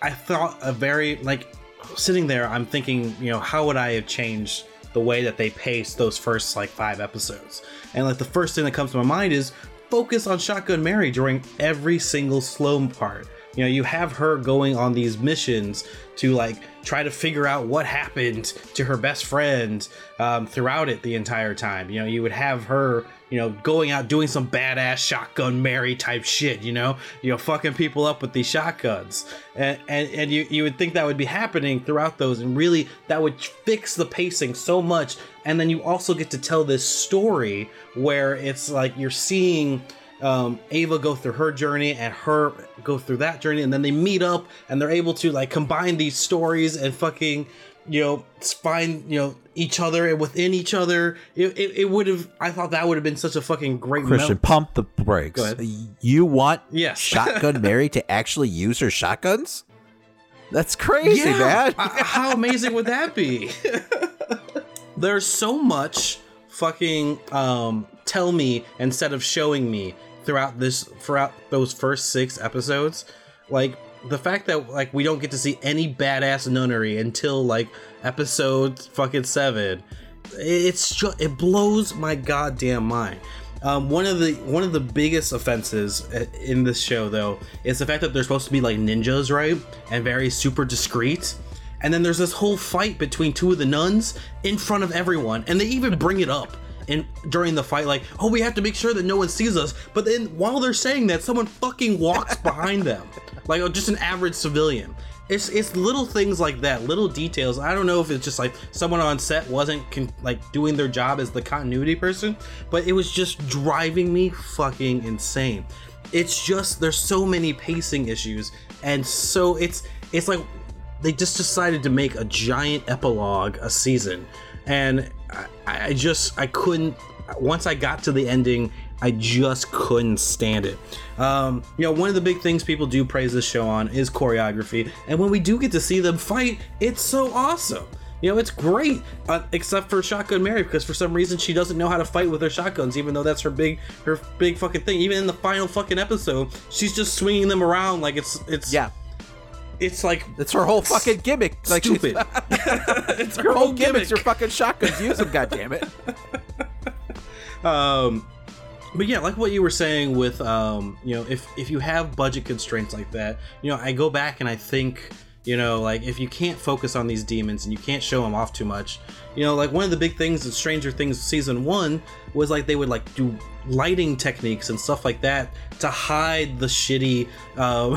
I thought a very like sitting there, I'm thinking, you know, how would I have changed the way that they paced those first like five episodes? And like the first thing that comes to my mind is focus on Shotgun Mary during every single slow part. You know, you have her going on these missions to like try to figure out what happened to her best friend um, throughout it the entire time. You know, you would have her, you know, going out doing some badass shotgun Mary type shit. You know, you know, fucking people up with these shotguns, and and, and you you would think that would be happening throughout those, and really that would fix the pacing so much. And then you also get to tell this story where it's like you're seeing um, Ava go through her journey and her go through that journey, and then they meet up and they're able to like combine these stories and fucking you know find you know each other and within each other. It, it, it would have. I thought that would have been such a fucking great. Christian, mel- pump the brakes. You want Yes. Shotgun Mary to actually use her shotguns? That's crazy, Yeah, man. how amazing would that be? There's so much fucking um, tell me instead of showing me throughout this throughout those first six episodes. Like the fact that like we don't get to see any badass nunnery until like episode fucking seven. It's just it blows my goddamn mind. Um, one of the one of the biggest offenses uh, in this show though is the fact that they're supposed to be like ninjas, right? And very super discreet. And then there's this whole fight between two of the nuns in front of everyone, and they even bring it up in during the fight, like, "Oh, we have to make sure that no one sees us." But then while they're saying that, someone fucking walks behind them, like oh, just an average civilian. It's it's little things like that, little details. I don't know if it's just like someone on set wasn't con- like doing their job as the continuity person, but it was just driving me fucking insane. It's just there's so many pacing issues, and so it's it's like they just decided to make a giant epilogue a season and I, I just i couldn't once i got to the ending i just couldn't stand it. Um, you know one of the big things people do praise this show on is choreography. And when we do get to see them fight it's so awesome. You know, it's great, uh, except for Shotgun Mary, because for some reason she doesn't know how to fight with her shotguns, even though that's her big, her big fucking thing. Even in the final fucking episode, she's just swinging them around like it's, it's, yeah, it's like it's her whole fucking gimmick. Like stupid. it's her whole gimmick's your fucking shotguns. Use them, goddammit. um but yeah like what you were saying with um you know if if you have budget constraints like that you know i go back and i think you know like if you can't focus on these demons and you can't show them off too much you know like one of the big things in stranger things season one was like they would like do lighting techniques and stuff like that to hide the shitty uh,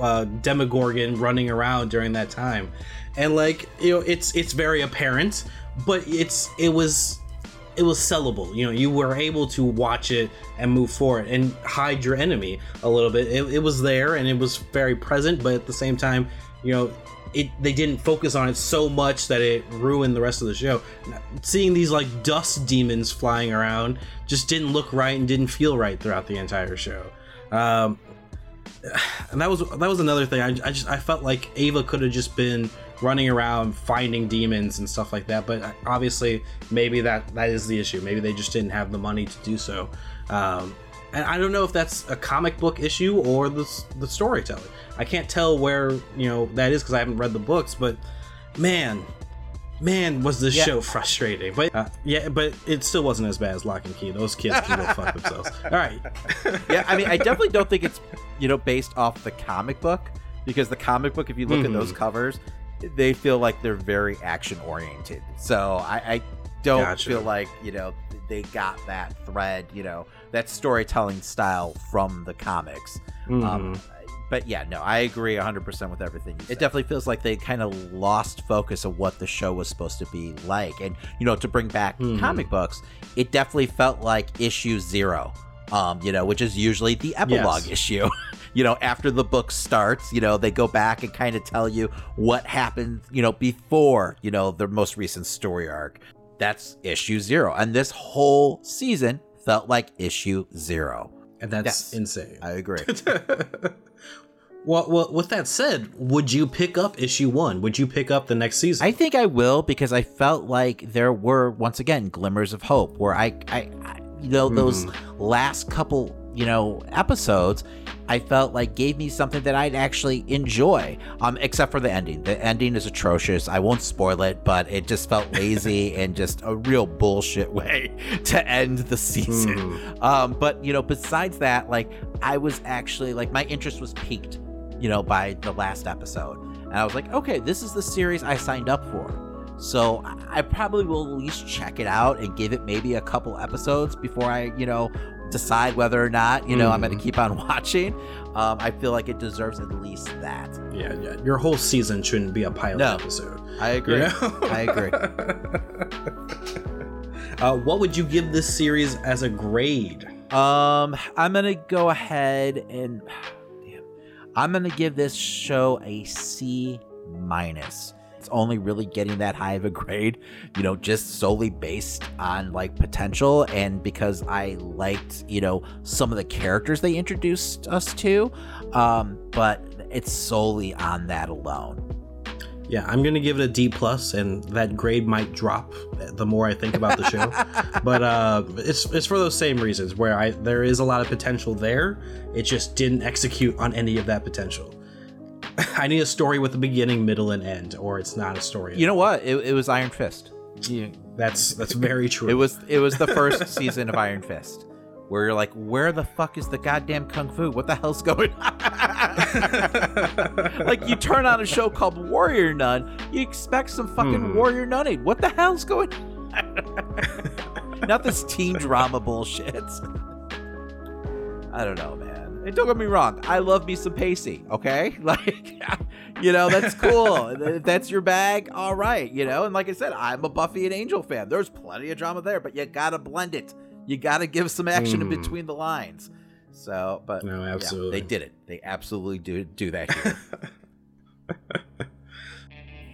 uh demogorgon running around during that time and like you know it's it's very apparent but it's it was it was sellable. You know, you were able to watch it and move forward and hide your enemy a little bit. It, it was there and it was very present, but at the same time, you know, it they didn't focus on it so much that it ruined the rest of the show. Seeing these like dust demons flying around just didn't look right and didn't feel right throughout the entire show. Um, and that was that was another thing. I, I just I felt like Ava could have just been running around finding demons and stuff like that. But obviously, maybe that that is the issue. Maybe they just didn't have the money to do so. Um, and I don't know if that's a comic book issue or the the storytelling. I can't tell where you know that is because I haven't read the books. But man, Man, was this Yeah. show frustrating. But uh, yeah, but it still wasn't as bad as Lock and Key. Those kids can go fuck themselves. All right. yeah, I mean, I definitely don't think it's you know based off the comic book because the comic book, if you look at those Mhm. covers, they feel like they're very action oriented. So I, I don't Gotcha. feel like you know they got that thread, you know, that storytelling style from the comics. Um, Mhm. But yeah, no, I agree 100% with everything. It definitely feels like they kind of lost focus of what the show was supposed to be like. And, you know, to bring back Mhm. comic books, it definitely felt like issue zero, um, you know, which is usually the epilogue Yes. issue. you know, after the book starts, you know, they go back and kind of tell you what happened, you know, before, you know, the most recent story arc. That's issue zero. And this whole season felt like issue zero. And that's Yes. insane. I agree. Well, well, with that said, would you pick up issue one? Would you pick up the next season? I think I will because I felt like there were once again glimmers of hope where I, I, I you know, those last couple, you know, episodes, I felt like gave me something that I'd actually enjoy. Um, except for the ending. The ending is atrocious. I won't spoil it, but it just felt lazy and just a real bullshit way to end the season. Um, but you know, besides that, like I was actually like my interest was piqued, you know, by the last episode. And I was like, okay, this is the series I signed up for. So I- probably will at least check it out and give it maybe a couple episodes before I, you know, decide whether or not, you know, I'm going to keep on watching. Um, I feel like it deserves at least that. yeah, yeah. Your whole season shouldn't be a pilot No. episode. I agree. You know? I agree. Uh, what would you give this series as a grade? Um, I'm gonna go ahead and I'm gonna give this show a C minus. It's only really getting that high of a grade, you know, just solely based on like potential and because I liked, you know, some of the characters they introduced us to. Um, but it's solely on that alone. Yeah, I'm gonna give it a D plus, and that grade might drop the more I think about the show. but uh, it's it's for those same reasons where I there is a lot of potential there. It just didn't execute on any of that potential. I need a story with a beginning, middle, and end, or it's not a story. You know what? It, it was Iron Fist. You, that's that's very true. It was it was the first season of Iron Fist, where you're like, where the fuck is the goddamn kung fu? What the hell's going on? like you turn on a show called Warrior Nun, you expect some fucking Hmm. warrior nunning. What the hell's going? on? Not this teen drama bullshit. I don't know, man. And don't get me wrong, I love me some Pacey, okay? Like, you know, that's cool. if that's your bag, all right, you know? And like I said, I'm a Buffy and Angel fan. There's plenty of drama there, but you gotta blend it. You gotta give some action in Mm. between the lines. So, but No, yeah, absolutely. they did it. They absolutely do do that here.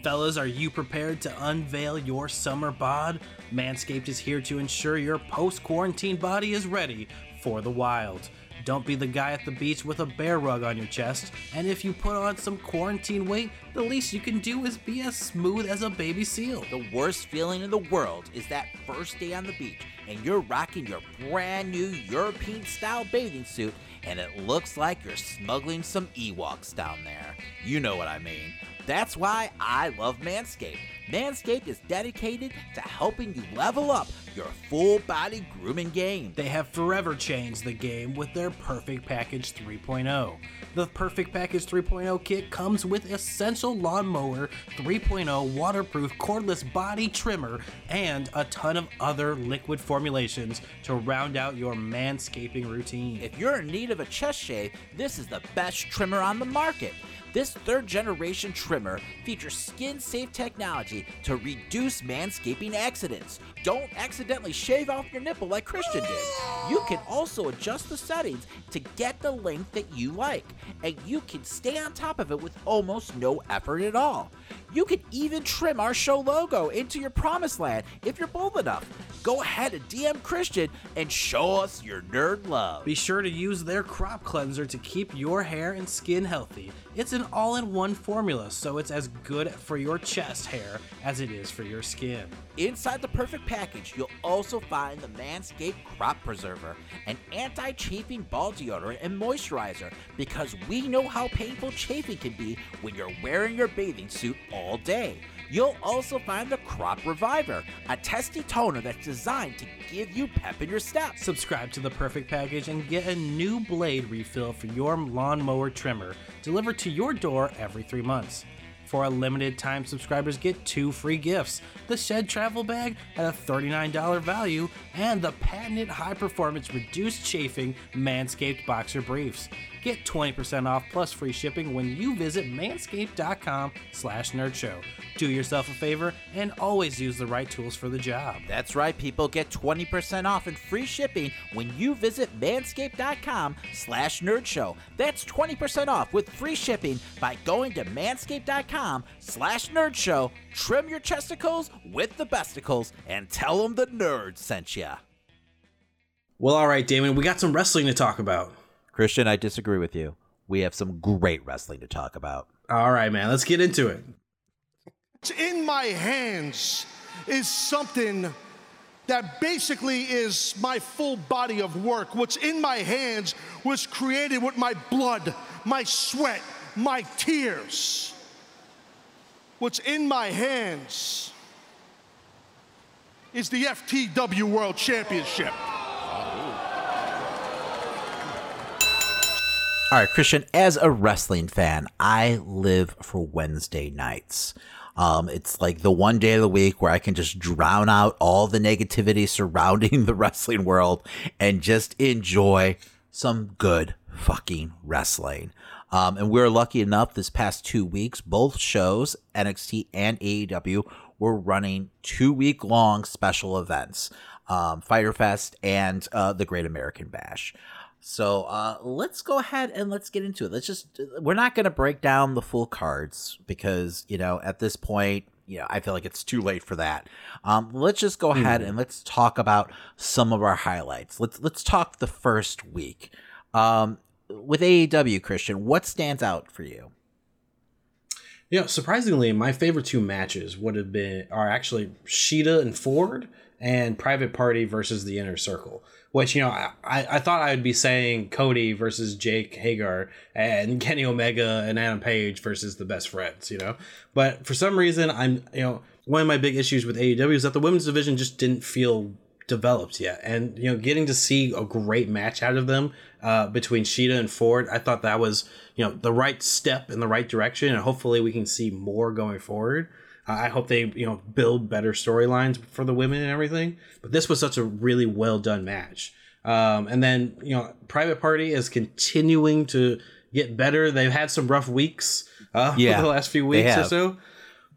Fellas, are you prepared to unveil your summer bod? Manscaped is here to ensure your post quarantine body is ready for the wild. Don't be the guy at the beach with a bear rug on your chest, and if you put on some quarantine weight, the least you can do is be as smooth as a baby seal. The worst feeling in the world is that first day on the beach and you're rocking your brand new European style bathing suit and it looks like you're smuggling some Ewoks down there. You know what I mean. That's why I love Manscaped. Manscaped is dedicated to helping you level up your full body grooming game. They have forever changed the game with their Perfect Package 3.0. The Perfect Package 3.0 kit comes with Essential Lawnmower 3.0 waterproof cordless body trimmer and a ton of other liquid formulations to round out your manscaping routine. If you're in need of a chest shave, this is the best trimmer on the market. This third generation trimmer features skin safe technology to reduce manscaping accidents. Don't accidentally shave off your nipple like Christian did. You can also adjust the settings to get the length that you like, and you can stay on top of it with almost no effort at all. You can even trim our show logo into your promised land if you're bold enough. Go ahead and DM Christian and show us your nerd love. Be sure to use their crop cleanser to keep your hair and skin healthy. It's an all in one formula, so it's as good for your chest hair as it is for your skin. Inside the perfect package, you'll also find the Manscaped Crop Preserver, an anti chafing ball deodorant and moisturizer, because we know how painful chafing can be when you're wearing your bathing suit all day. You'll also find the Crop Reviver, a testy toner that's designed to give you pep in your step. Subscribe to the Perfect Package and get a new blade refill for your lawnmower trimmer delivered to your door every three months. For a limited time, subscribers get two free gifts the Shed Travel Bag at a $39 value, and the patented high performance reduced chafing Manscaped Boxer Briefs. Get 20% off plus free shipping when you visit manscaped.com slash nerdshow. Do yourself a favor and always use the right tools for the job. That's right, people. Get 20% off and free shipping when you visit manscaped.com slash nerdshow. That's 20% off with free shipping by going to manscaped.com slash nerdshow. Trim your chesticles with the besticles and tell them the nerd sent ya. Well, all right, Damon, we got some wrestling to talk about. Christian, I disagree with you. We have some great wrestling to talk about. All right, man, let's get into it. What's in my hands is something that basically is my full body of work. What's in my hands was created with my blood, my sweat, my tears. What's in my hands is the FTW World Championship. All right, Christian, as a wrestling fan, I live for Wednesday nights. Um, it's like the one day of the week where I can just drown out all the negativity surrounding the wrestling world and just enjoy some good fucking wrestling. Um, and we are lucky enough this past two weeks, both shows, NXT and AEW, were running two week long special events um, Fyter Fest and uh, the Great American Bash. So uh, let's go ahead and let's get into it. Let's just, we're not going to break down the full cards because, you know, at this point, you know, I feel like it's too late for that. Um, let's just go ahead and let's talk about some of our highlights. Let's let's talk the first week. Um, with AEW, Christian, what stands out for you? Know, surprisingly, my favorite two matches would have been are actually Shida and Ford and Private Party versus the Inner Circle. Which you know, I, I thought I would be saying Cody versus Jake Hager and Kenny Omega and Adam Page versus the Best Friends. You know, but for some reason, I'm you know one of my big issues with AEW is that the women's division just didn't feel developed yet, and you know, getting to see a great match out of them uh, between Shida and Ford, I thought that was you know the right step in the right direction, and hopefully we can see more going forward. I hope they you know build better storylines for the women and everything. But this was such a really well done match. Um, and then you know, Private Party is continuing to get better. They've had some rough weeks uh, Yeah, for the last few weeks or so,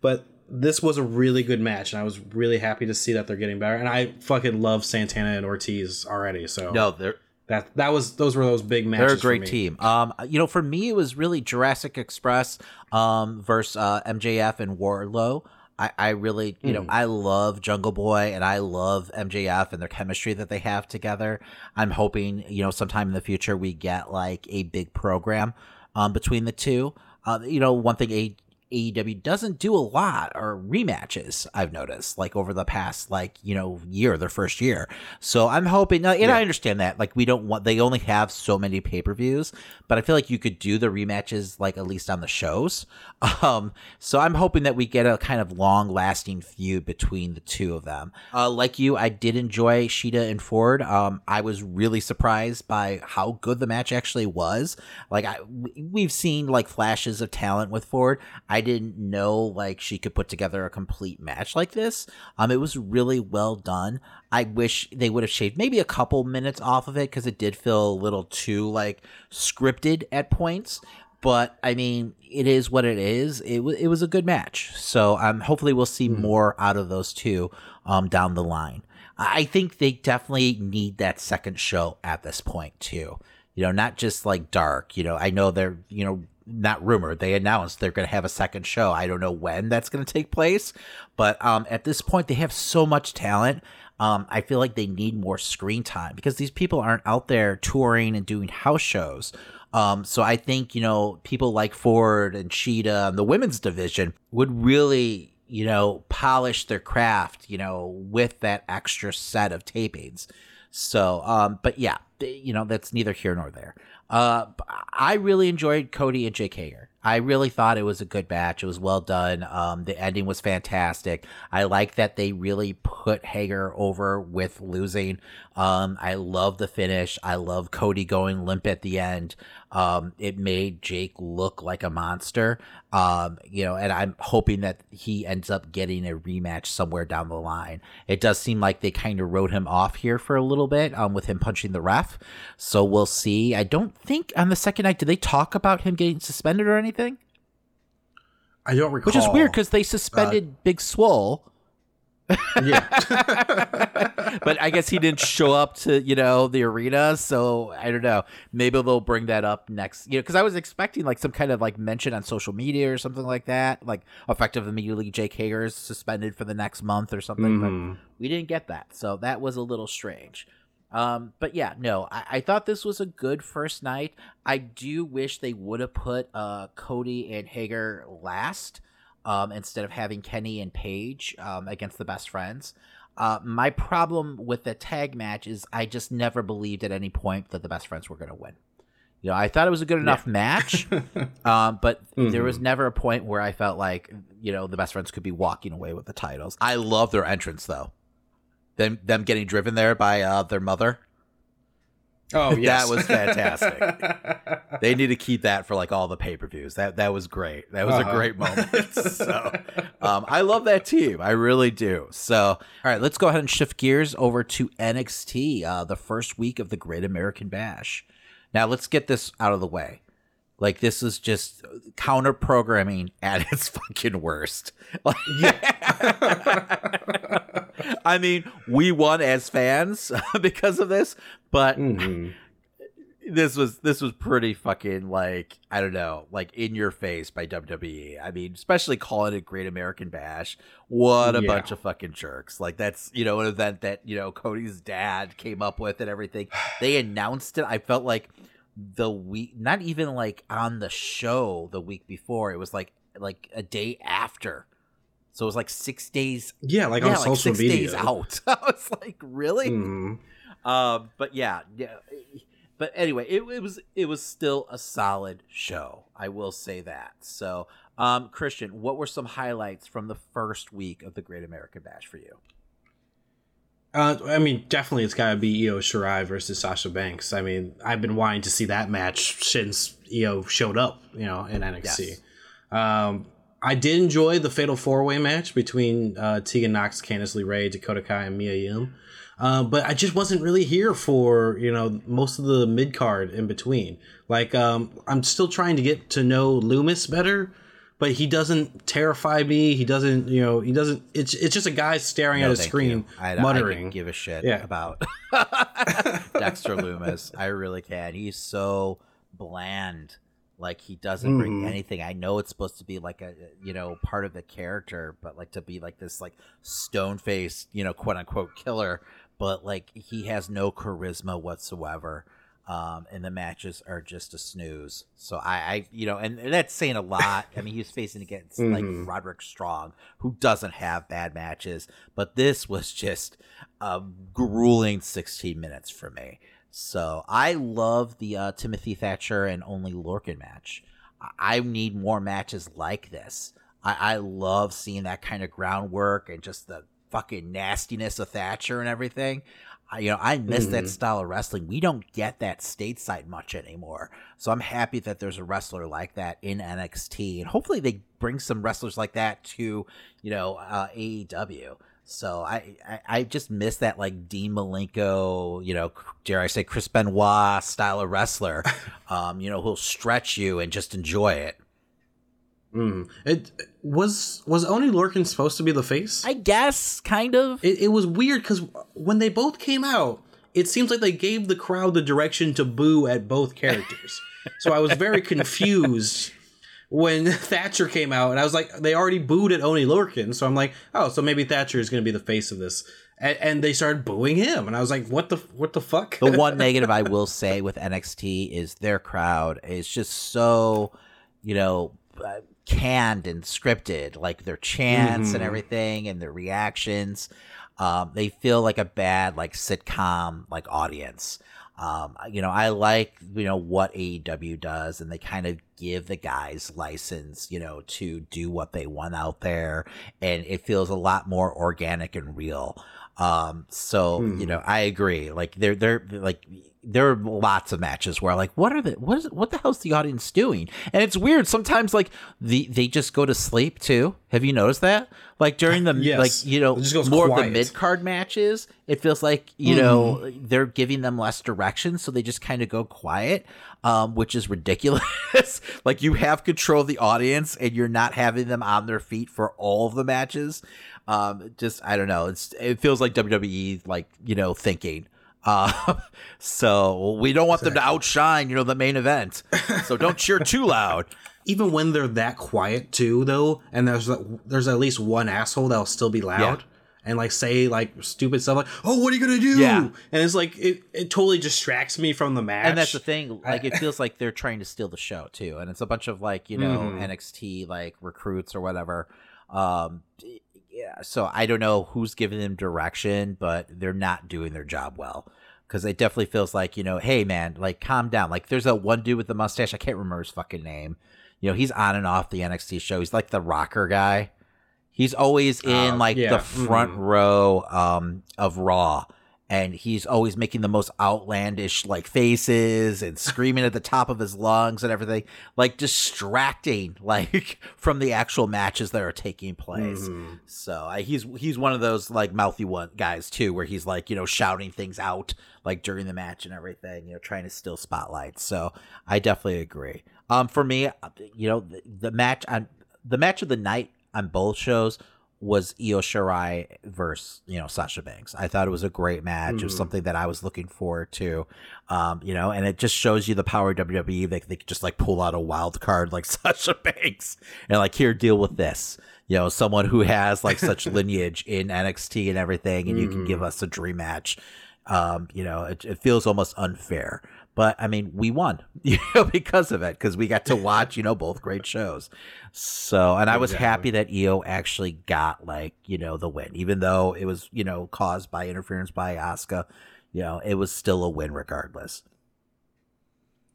but this was a really good match, and I was really happy to see that they're getting better. And I fucking love Santana and Ortiz already. So No, they're that that was those were those big matches. They're a great team. Um, you know, for me, it was really Jurassic Express um, versus uh, MJF and Wardlow. I, I really, you know, Mm. I love Jungle Boy and I love MJF and their chemistry that they have together. I'm hoping, you know, sometime in the future we get like a big program um, between the two. Uh, you know, one thing a- AEW doesn't do a lot are rematches. I've noticed, like over the past, like you know, year, their first year. So I'm hoping, and I understand that, like we don't want, they only have so many pay per views, but I feel like you could do the rematches, like at least on the shows. Um, so I'm hoping that we get a kind of long lasting feud between the two of them. Uh, like you, I did enjoy Shida and Ford. Um, I was really surprised by how good the match actually was. Like I, we've seen like flashes of talent with Ford. I didn't know like she could put together a complete match like this. Um, it was really well done. I wish they would have shaved maybe a couple minutes off of it because it did feel a little too like scripted at points. But I mean, it is what it is. It was it was a good match. So um, hopefully we'll see more out of those two um down the line. I I think they definitely need that second show at this point too. You know, not just like dark. You know, I know they're you know not rumored. They announced they're going to have a second show. I don't know when that's going to take place, but um, at this point they have so much talent. Um, I feel like they need more screen time because these people aren't out there touring and doing house shows. Um, so I think you know people like Ford and Shida and the women's division would really you know polish their craft you know with that extra set of tapings. So, um, but yeah, you know that's neither here nor there. Uh, I really enjoyed Cody and Jake Hager. I really thought it was a good match. It was well done. Um, the ending was fantastic. I like that they really put Hager over with losing. Um, I love the finish. I love Cody going limp at the end. Um, it made Jake look like a monster. Um, you know, and I'm hoping that he ends up getting a rematch somewhere down the line. It does seem like they kind of wrote him off here for a little bit, um, with him punching the ref. So we'll see. I don't think on the second night did they talk about him getting suspended or anything. I don't recall. Which is weird because they suspended uh, Big Swole. Yeah. but I guess he didn't show up to, you know, the arena. So I don't know. Maybe they'll bring that up next, you know, because I was expecting like some kind of like mention on social media or something like that. Like effective immediately Jake Hager is suspended for the next month or something. Mm-hmm. But we didn't get that. So that was a little strange. Um, but yeah, no, I, I, thought this was a good first night. I do wish they would have put uh, Cody and Hager last um, instead of having Kenny and Page um, against the best friends. Uh, my problem with the tag match is I just never believed at any point that the best friends were going to win. You know, I thought it was a good enough yeah. match, um, but mm-hmm. there was never a point where I felt like you know the best friends could be walking away with the titles. I love their entrance though them them getting driven there by uh, their mother. Oh, yes. that was fantastic. they need to keep that for like all the pay per views. That that was great. That was uh-huh. a great moment. so, um, I love that team. I really do. So, all right, let's go ahead and shift gears over to NXT, uh, the first week of the Great American Bash. Now, let's get this out of the way. Like this is just counter programming at its fucking worst. I mean, we won as fans because of this, but mm-hmm. this was this was pretty fucking like I don't know, like in your face by WWE. I mean, especially calling it Great American Bash. What a yeah. bunch of fucking jerks! Like that's you know an event that you know Cody's dad came up with and everything. They announced it. I felt like the week not even like on the show the week before it was like like a day after so it was like six days yeah like yeah, on like social six media days out i was like really mm. Um but yeah yeah but anyway it, it was it was still a solid show i will say that so um christian what were some highlights from the first week of the great american bash for you uh, I mean, definitely, it's got to be Io Shirai versus Sasha Banks. I mean, I've been wanting to see that match since Io showed up, you know, in NXT. Yes. Um, I did enjoy the Fatal Four Way match between uh, Tegan Knox, Candice LeRae, Dakota Kai, and Mia Yim. Uh, but I just wasn't really here for you know most of the mid card in between. Like um, I'm still trying to get to know Lumis better but he doesn't terrify me. He doesn't, you know, he doesn't. It's it's just a guy staring no, at a screen, I, muttering. I give a shit yeah. about Dexter Lumis. I really can. He's so bland. Like he doesn't mm-hmm. bring anything. I know it's supposed to be like a you know part of the character, but like to be like this like stone faced you know quote unquote killer, but like he has no charisma whatsoever um, and the matches are just a snooze. So I, I you know, and, and, that's saying a lot. I mean, he was facing against mm-hmm. like Roderick Strong, who doesn't have bad matches, but this was just a grueling 16 minutes for me. So I love the uh, Timothy Thatcher and Oney Lorcan match. I need more matches like this. I, I love seeing that kind of groundwork and just the fucking nastiness of Thatcher and everything you know, I miss mm-hmm. that style of wrestling. We don't get that stateside much anymore. So I'm happy that there's a wrestler like that in NXT, and hopefully they bring some wrestlers like that to, you know, uh, AEW. So I, I, I just miss that like Dean Malenko, you know, dare I say Chris Benoit style of wrestler. um, you know, who'll stretch you and just enjoy it. Mm. It was was Oney Lorcan supposed to be the face? I guess, kind of. It, it was weird because when they both came out, it seems like they gave the crowd the direction to boo at both characters. so I was very confused when Thatcher came out, and I was like, they already booed at Oney Lorcan, so I'm like, oh, so maybe Thatcher is going to be the face of this. And, and, they started booing him, and I was like, what the what the fuck? the one negative I will say with NXT is their crowd is just so, you know. Uh, canned and scripted, like their chants mm-hmm. and everything and their reactions. Um, they feel like a bad like sitcom like audience. Um, you know, I like you know what AEW does, and they kind of give the guys license, you know, to do what they want out there, and it feels a lot more organic and real. Um, so Hmm. you know, I agree. Like they're they're like there are lots of matches where like what are the what is what the hell's the audience doing? And it's weird. Sometimes like the they just go to sleep too. Have you noticed that? Like during the Yes. like you know It just goes more of the quiet. mid card matches, it feels like you know they're giving them less direction, so they just kind of go quiet, um, which is ridiculous. like you have control of the audience, and you're not having them on their feet for all of the matches. Um, just I don't know. It's it feels like WWE like you know thinking. Uh, so we don't want them to outshine, you know, the main event. So don't cheer too loud. Even when they're that quiet too, though, and there's there's at least one asshole that'll still be loud Yeah. and like say like stupid stuff like, "Oh, what are you gonna do?" Yeah. and it's like it, it totally distracts me from the match. And that's the thing, like it feels like they're trying to steal the show too, and it's a bunch of like you know Mhm. NXT like recruits or whatever. Um, so I don't know who's giving them direction, but they're not doing their job well because it definitely feels like you know, hey man, like calm down. Like there's that one dude with the mustache, I can't remember his fucking name. You know, he's on and off the NXT show. He's like the rocker guy. He's always in Oh, like yeah, the front mhm. row um, of Raw, and he's always making the most outlandish like faces and screaming at the top of his lungs and everything, like distracting like from the actual matches that are taking place. Mhm. So I he's he's one of those like mouthy one guys too, where he's like you know shouting things out like during the match and everything, you know, trying to steal spotlights. So I definitely agree. Um, for me, you know, the, the match on the match of the night on both shows was Io Shirai versus you know Sasha Banks. I thought it was a great match. It was Mhm. something that I was looking forward to. Um, you know, and it just shows you the power of WWE. They they could just like pull out a wild card like Sasha Banks and like here deal with this. You know, someone who has like such lineage in NXT and everything, and you can give us a dream match. Um, you know, it, it feels almost unfair. But I mean, we won, you know, because of it, because we got to watch, you know, both great shows. So, and I was happy that Io actually got like, you know, the win, even though it was, you know, caused by interference by Asuka. You know, it was still a win regardless.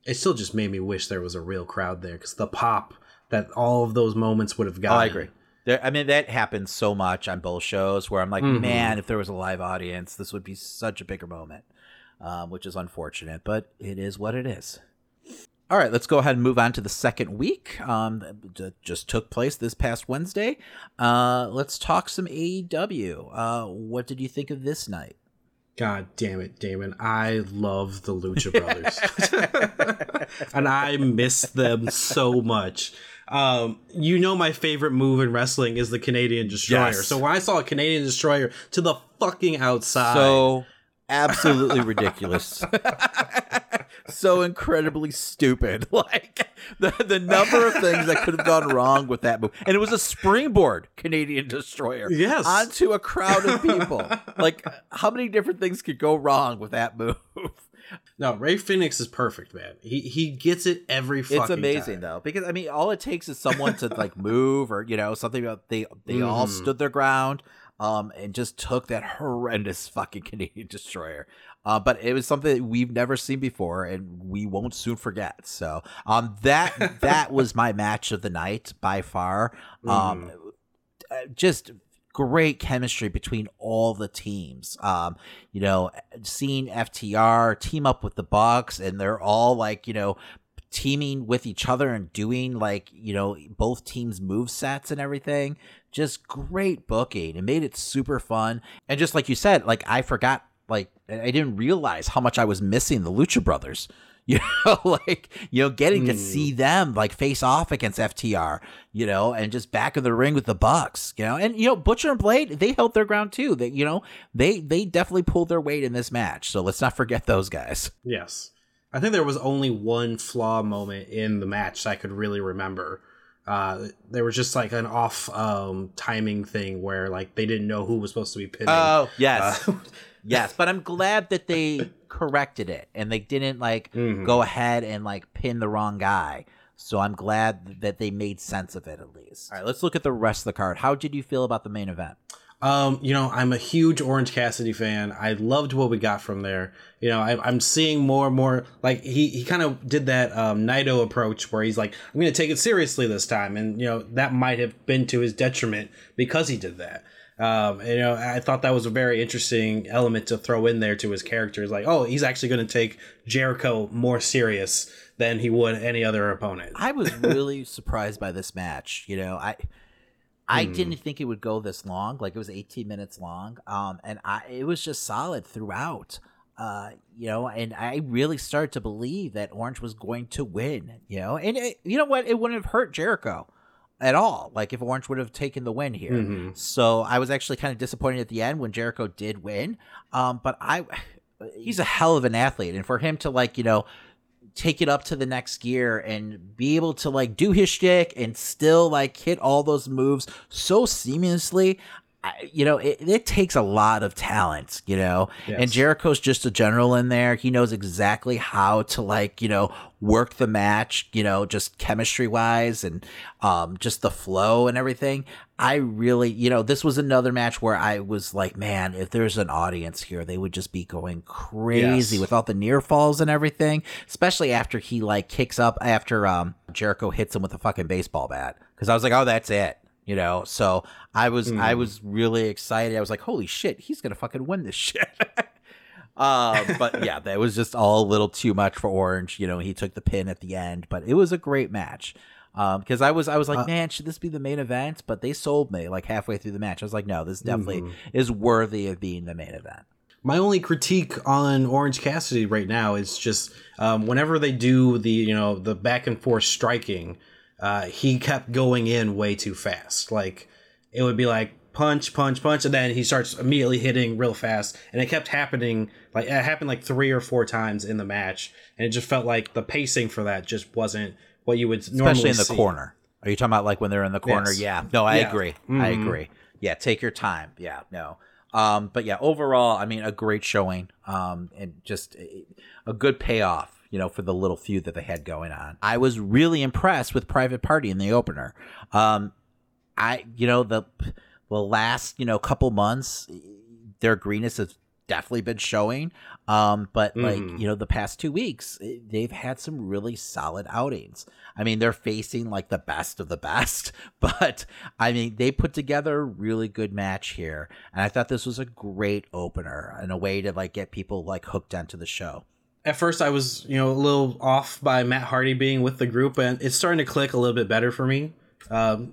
it still just made me wish there was a real crowd there because the pop that all of those moments would have gotten. Oh, I agree. There, I mean, that happens so much on both shows where I'm like, Mhm. man, if there was a live audience, this would be such a bigger moment, um, which is unfortunate, but it is what it is. All right, let's go ahead and move on to the second week. Um, that just took place this past Wednesday. Uh, let's talk some AEW. Uh, what did you think of this night? God damn it, Damon. I love the Lucha Brothers. and I miss them so much. Um, you know my favorite move in wrestling is the Canadian Destroyer. Yes. So when I saw a Canadian Destroyer to the fucking outside. So absolutely ridiculous. so incredibly stupid. Like the the number of things that could have gone wrong with that move. And it was a springboard Canadian destroyer. Yes. Onto a crowd of people. like how many different things could go wrong with that move? No, Rey Fenix is perfect, man. He he gets it every fucking It's amazing time. though, because I mean, all it takes is someone to like move or you know something about they they all Mhm. stood their ground, um, and just took that horrendous fucking Canadian destroyer. Uh, but it was something that we've never seen before, and we won't soon forget. So, um, that that was my match of the night by far. Um, uh, just great chemistry between all the teams. Um, you know, seeing FTR team up with the Bucks, and they're all like, you know, teaming with each other and doing like, you know, both teams' move sets and everything. Just great booking. It made it super fun. And just like you said, like I forgot, like I didn't realize how much I was missing the Lucha Brothers. You know, like, you know, getting to Mm. see them like face off against FTR, you know, and just back in the ring with the Bucks, you know, and you know, Butcher and Blade, they held their ground too. That you know, they they definitely pulled their weight in this match. So let's not forget those guys. Yes. I think there was only one flaw moment in the match I could really remember. Uh, there was just like an off um, timing thing where like they didn't know who was supposed to be pinning. Oh, yes. Uh, yes, but I'm glad that they corrected it and they didn't like Mhm. go ahead and like pin the wrong guy. So I'm glad that they made sense of it at least. All right, let's look at the rest of the card. How did you feel about the main event? Um, you know, I'm a huge Orange Cassidy fan. I loved what we got from there. You know, I, am seeing more and more like he he kind of did that um, Naito approach where he's like, I'm going to take it seriously this time, and you know that might have been to his detriment because he did that. Um, you know, I thought that was a very interesting element to throw in there to his character. Is like, oh, he's actually going to take Jericho more serious than he would any other opponent. I was really surprised by this match. You know, I I Hmm. didn't think it would go this long. Like it was 18 minutes long. Um, and I it was just solid throughout. Uh, you know, and I really started to believe that Orange was going to win. You know, and it, you know what? It wouldn't have hurt Jericho at all. Like if Orange would have taken the win here. Mhm. So I was actually kind of disappointed at the end when Jericho did win. Um, but I, he's a hell of an athlete, and for him to like you know take it up to the next gear and be able to like do his shtick and still like hit all those moves so seamlessly. You know, it, it takes a lot of talent, you know, and Jericho's just a general in there. He knows exactly how to like, you know, work the match, you know, just chemistry wise and um, just the flow and everything. I really, you know, this was another match where I was like, man, if there's an audience here, they would just be going crazy Yes. with all the near falls and everything, especially after he like kicks up after um Jericho hits him with a fucking baseball bat. Cause I was like, oh, that's it. You know, so I was I Mm. was really excited. I was like, holy shit, he's gonna fucking win this shit. uh, but yeah, that was just all a little too much for Orange. You know, he took the pin at the end, but it was a great match. Um, because I was I was like, Uh, man, should this be the main event? But they sold me like halfway through the match. I was like, no, this definitely Mhm. is worthy of being the main event. My only critique on Orange Cassidy right now is just um, whenever they do the you know the back and forth striking, uh, he kept going in way too fast. Like it would be like punch, punch, punch, and then he starts immediately hitting real fast, and it kept happening. Like it happened like three or four times in the match, and it just felt like the pacing for that just wasn't what you would normally especially in the see. corner. Are you talking about like when they're in the corner? Yes. Yeah. No, I Yeah. agree. I Mhm. agree. Yeah, take your time. Yeah, no. Um, but yeah, overall, I mean, a great showing. Um, and just a, a good payoff, you know, for the little feud that they had going on. I was really impressed with Private Party in the opener. Um, I, you know, the the last, you know, couple months, their greenness has definitely been showing. Um, but like, Mhm. you know, the past two weeks, eh, they've had some really solid outings. I mean, they're facing like the best of the best, but I mean, they put together a really good match here. And I thought this was a great opener and a way to like get people like hooked onto the show. At first, I was you know a little off by Matt Hardy being with the group, and it's starting to click a little bit better for me. Um,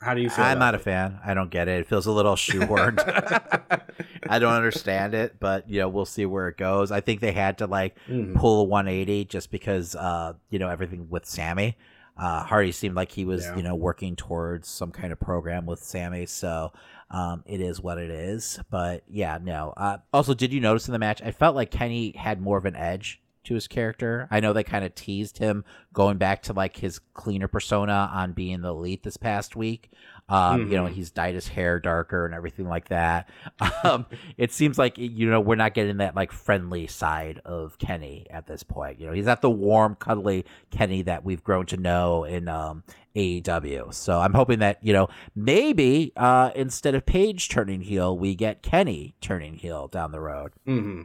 how do you feel? I'm not a fan. I don't get it. It feels a little shoehorned. I don't understand it, but you know, we'll see where it goes. I think they had to like Mhm. pull a 180 just because uh, you know, everything with Sammy. Uh, Hardy seemed like he was, Yeah. you know, working towards some kind of program with Sammy, so um, it is what it is. But yeah, no. Uh, also, did you notice in the match? I felt like Kenny had more of an edge to his character. I know they kind of teased him going back to like his cleaner persona on being the elite this past week. Um, You know, Mhm. he's dyed his hair darker and everything like that. Um, it seems like you know we're not getting that like friendly side of Kenny at this point. You know, he's not the warm, cuddly Kenny that we've grown to know in um, AEW. So I'm hoping that you know maybe uh, instead of Page turning heel, we get Kenny turning heel down the road. hmm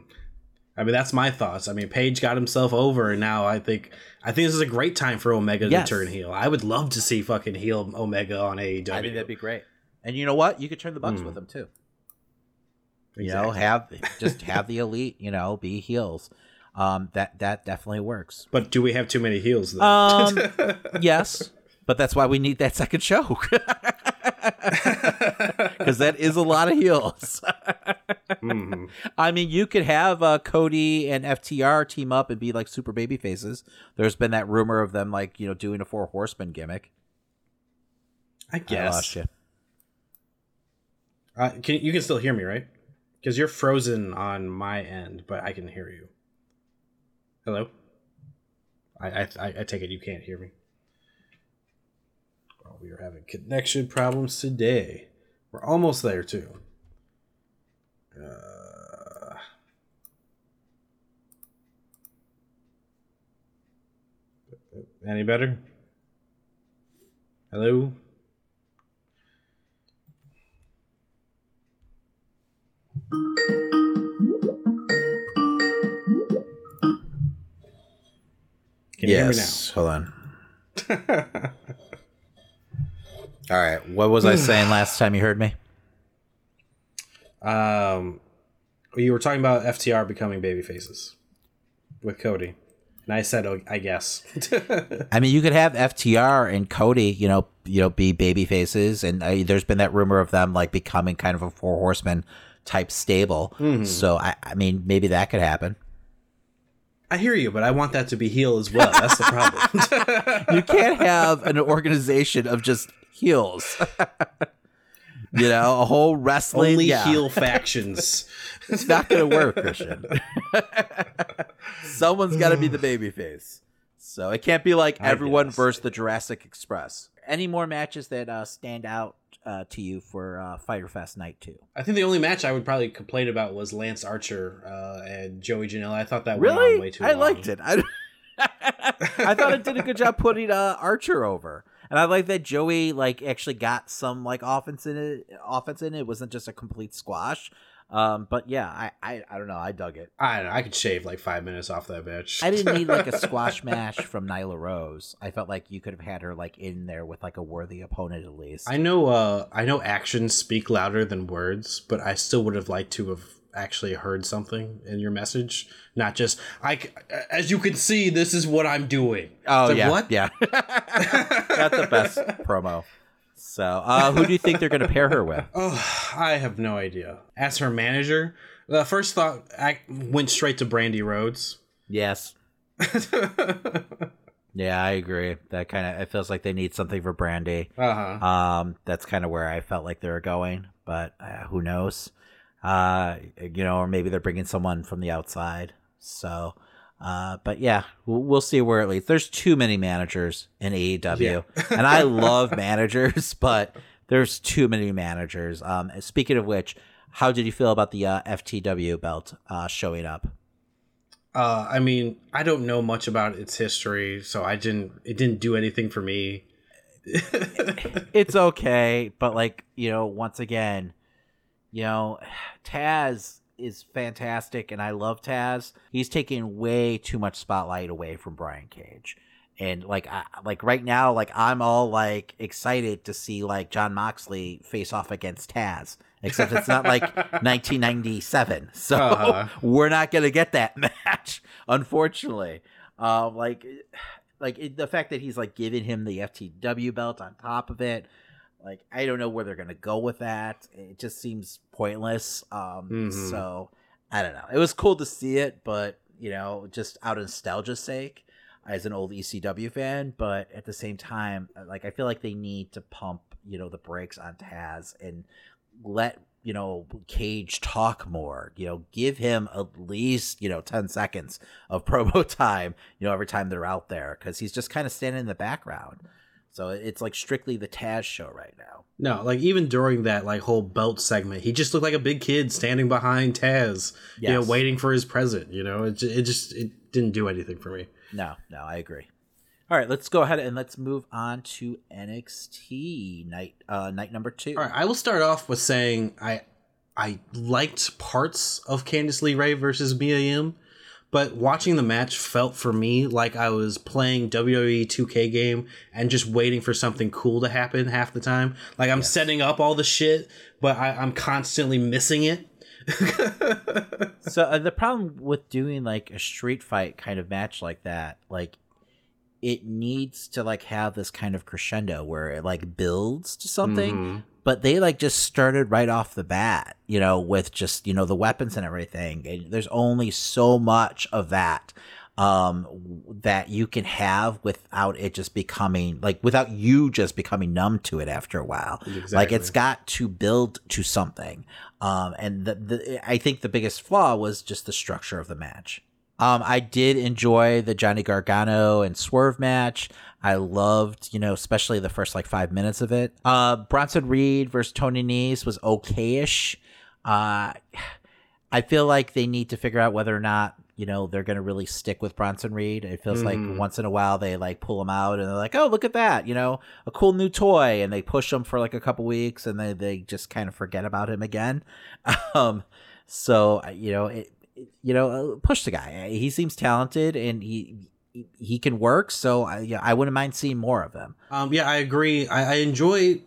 I mean, that's my thoughts. I mean, Page got himself over, and now I think I think this is a great time for Omega Yes. to turn heel. I would love to see fucking heel Omega on AEW. I think that'd be great. And you know what? You could turn the Bucks Mm. with them too. You know, have just have the elite. You know, be heels. Um, that that definitely works. But do we have too many heels though? Um, yes, but that's why we need that second show because that is a lot of heels. Mm-hmm. I mean, you could have uh, Cody and FTR team up and be like super baby faces. There's been that rumor of them like you know doing a four horseman gimmick. I guess. lost you. Uh, can you can still hear me, right? Because you're frozen on my end, but I can hear you. Hello. I I, I I take it you can't hear me we are having connection problems today. We're almost there, too. Uh, any better? Hello? Can yes. Hold on. All right. What was I saying last time you heard me? Um, you were talking about FTR becoming baby faces with Cody, and I said, oh, I guess. I mean, you could have FTR and Cody, you know, you know, be baby faces, and uh, there's been that rumor of them like becoming kind of a four horseman type stable. Mhm. So I, I mean, maybe that could happen. I hear you, but I want that to be heel as well. That's the problem. you can't have an organization of just heels. you know, a whole wrestling Only yeah. heel factions. it's not going to work, Christian. Someone's got to be the baby face. So it can't be like I everyone guess. versus the Jurassic Express. Any more matches that uh, stand out uh, to you for uh, Fyter Fest Night 2? I think the only match I would probably complain about was Lance Archer uh, and Joey Janela. I thought that went on Really? way too I long. liked it. I, I thought it did a good job putting uh, Archer over. And I like that Joey like actually got some like offense in it. Offense in it. It wasn't just a complete squash. Um, but yeah, I, I I don't know. I dug it. I don't know. I could shave like five minutes off that bitch. I didn't need like a squash match from Nyla Rose. I felt like you could have had her like in there with like a worthy opponent at least. I know. Uh, I know actions speak louder than words, but I still would have liked to have actually heard something in your message, not just I. As you can see, this is what I'm doing. Oh like, yeah, what? yeah. That's the best promo. So, uh, who do you think they're going to pair her with? Oh, I have no idea. As her manager, the first thought I went straight to Brandi Rhodes. Yes. yeah, I agree. That kind of it feels like they need something for Brandi. Uh-huh. Um, that's kind of where I felt like they were going, but uh, who knows? Uh, you know, or maybe they're bringing someone from the outside. So, uh, but yeah, we'll, we'll see where it leads. There's too many managers in AEW, Yeah. and I love managers, but there's too many managers. Um, speaking of which, how did you feel about the uh, FTW belt uh, showing up? Uh, I mean, I don't know much about its history, so I didn't. It didn't do anything for me. it's okay, but like you know, once again, you know, Taz is fantastic, and I love Taz. He's taking way too much spotlight away from Brian Cage, and like, I, like right now, like I'm all like excited to see like Jon Moxley face off against Taz. Except it's not like 1997, so Uh-huh. we're not gonna get that match, unfortunately. Um, like, like it, the fact that he's like giving him the FTW belt on top of it, like I don't know where they're gonna go with that. It just seems pointless. Um, Mhm. so I don't know. It was cool to see it, but you know, just out of nostalgia's sake, as an old ECW fan. But at the same time, like I feel like they need to pump, you know, the brakes on Taz and let you know Cage talk more. You know, give him at least you know ten seconds of promo time. You know, every time they're out there because he's just kind of standing in the background. So it's like strictly the Taz show right now. No, like even during that like whole belt segment, he just looked like a big kid standing behind Taz, you know, waiting for his present. You know, it, ju- it just it didn't do anything for me. No, no, I agree. All right, let's go ahead and let's move on to NXT night uh night number 2. All right, I will start off with saying I I liked parts of Candice LeRae versus Mia Yim, but watching the match felt for me like I was playing WWE 2K game and just waiting for something cool to happen half the time. Like I'm setting up all the shit, but I, I'm constantly missing it. so uh, the problem with doing like a street fight kind of match like that, like it needs to like have this kind of crescendo where it like builds to something. Mhm. But they like just started right off the bat, you know, with just you know the weapons and everything. And there's only so much of that um that you can have without it just becoming like without you just becoming numb to it after a while. Like it's got to build to something. Um and the, the i think the biggest flaw was just the structure of the match um i did enjoy the johnny gargano and swerve match i loved you know especially the first like five minutes of it uh bronson reed versus tony Nese was okayish uh I feel like they need to figure out whether or not you know they're going to really stick with Bronson Reed. It feels Mhm. like once in a while they like pull him out and they're like, "Oh, look at that! You know, a cool new toy," and they push him for like a couple weeks and they they just kind of forget about him again. Um, so you know, it- you know, uh, push the guy. He seems talented and he he can work. So I, yeah, I wouldn't mind seeing more of him. Um, yeah, I agree. I, I enjoy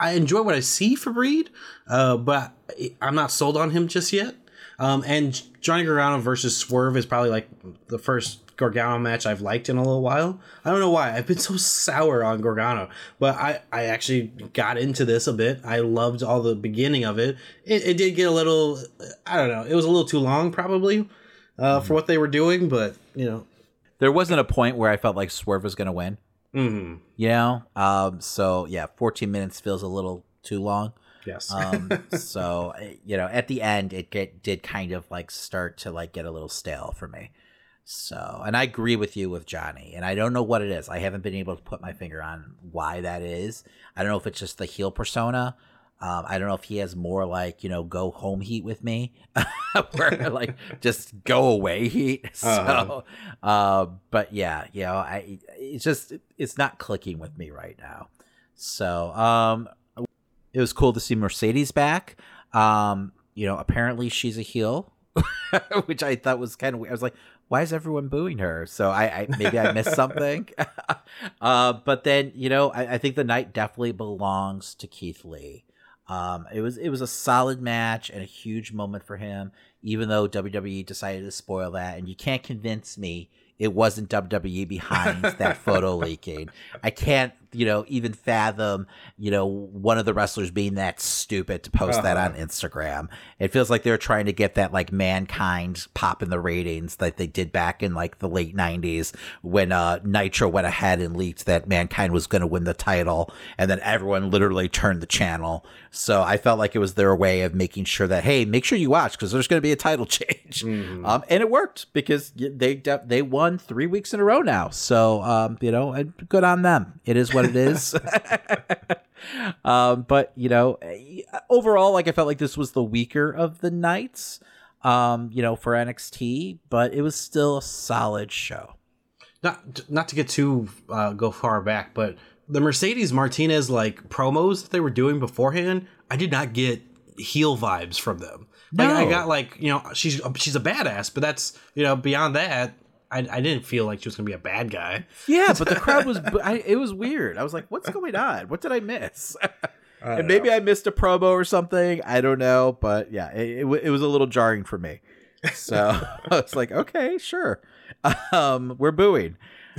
I enjoy what I see for Reed, uh, but I'm not sold on him just yet. Um, and Johnny Gargano versus Swerve is probably like the first Gargano match I've liked in a little while. I don't know why. I've been so sour on Gargano, but I, I actually got into this a bit. I loved all the beginning of it. It, it did get a little, I don't know, it was a little too long probably uh, for what they were doing, but you know. There wasn't a point where I felt like Swerve was going to win. Mm-hmm. You know, um, so yeah, 14 minutes feels a little too long. Yes. um, so you know, at the end, it get, did kind of like start to like get a little stale for me. So, and I agree with you with Johnny, and I don't know what it is. I haven't been able to put my finger on why that is. I don't know if it's just the heel persona. Um, I don't know if he has more like you know go home heat with me, where like just go away heat. So, uh-huh. uh, but yeah, you know, I it's just it's not clicking with me right now. So, um, it was cool to see Mercedes back. Um, you know, apparently she's a heel, which I thought was kind of weird. I was like, why is everyone booing her? So I, I maybe I missed something. uh, but then you know, I, I, think the night definitely belongs to Keith Lee. Um, it was it was a solid match and a huge moment for him, even though WWE decided to spoil that. And you can't convince me it wasn't WWE behind that photo leaking. I can't, you know, even fathom, you know, one of the wrestlers being that stupid to post uh-huh. that on Instagram. It feels like they're trying to get that like mankind pop in the ratings that they did back in like the late 90s when uh Nitro went ahead and leaked that mankind was going to win the title and then everyone literally turned the channel. So I felt like it was their way of making sure that hey, make sure you watch because there's going to be a title change. Mm-hmm. Um and it worked because they they won 3 weeks in a row now. So um you know, good on them. It is what it is. um, but you know, overall, like I felt like this was the weaker of the nights. Um, you know, for NXT, but it was still a solid show. Not not to get too uh, go far back, but the Mercedes Martinez like promos that they were doing beforehand, I did not get heel vibes from them. Like no. I got like you know she's she's a badass, but that's you know beyond that I, I didn't feel like she was gonna be a bad guy. Yeah, but the crowd was. I, it was weird. I was like, "What's going on? What did I miss?" I and maybe know. I missed a promo or something. I don't know, but yeah, it, it, it was a little jarring for me. So I was like, "Okay, sure." Um, we're booing,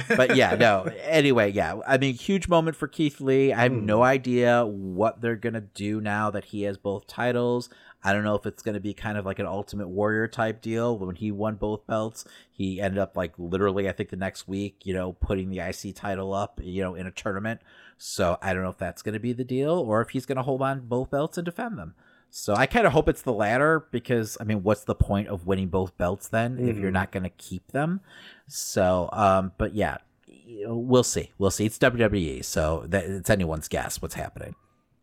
but yeah, no. Anyway, yeah. I mean, huge moment for Keith Lee. I have mm. no idea what they're gonna do now that he has both titles. I don't know if it's going to be kind of like an Ultimate Warrior type deal. When he won both belts, he ended up like literally, I think the next week, you know, putting the IC title up, you know, in a tournament. So I don't know if that's going to be the deal or if he's going to hold on both belts and defend them. So I kind of hope it's the latter because I mean, what's the point of winning both belts then mm-hmm. if you're mm-hmm. not going to keep them? So, um, but yeah, we'll see. We'll see. It's WWE, so that, it's anyone's guess what's happening.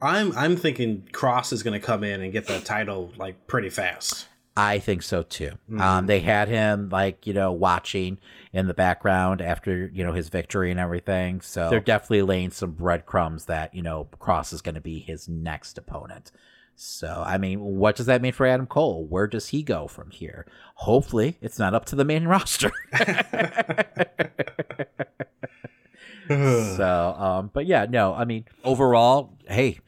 I'm I'm thinking Kross is going to come in and get the title like pretty fast. I think so too. Mm-hmm. Um, they had him like you know watching in the background after you know his victory and everything. So they're definitely laying some breadcrumbs that you know Kross is going to be his next opponent. So I mean, what does that mean for Adam Cole? Where does he go from here? Hopefully, it's not up to the main roster. so, um, but yeah, no, I mean, overall, hey,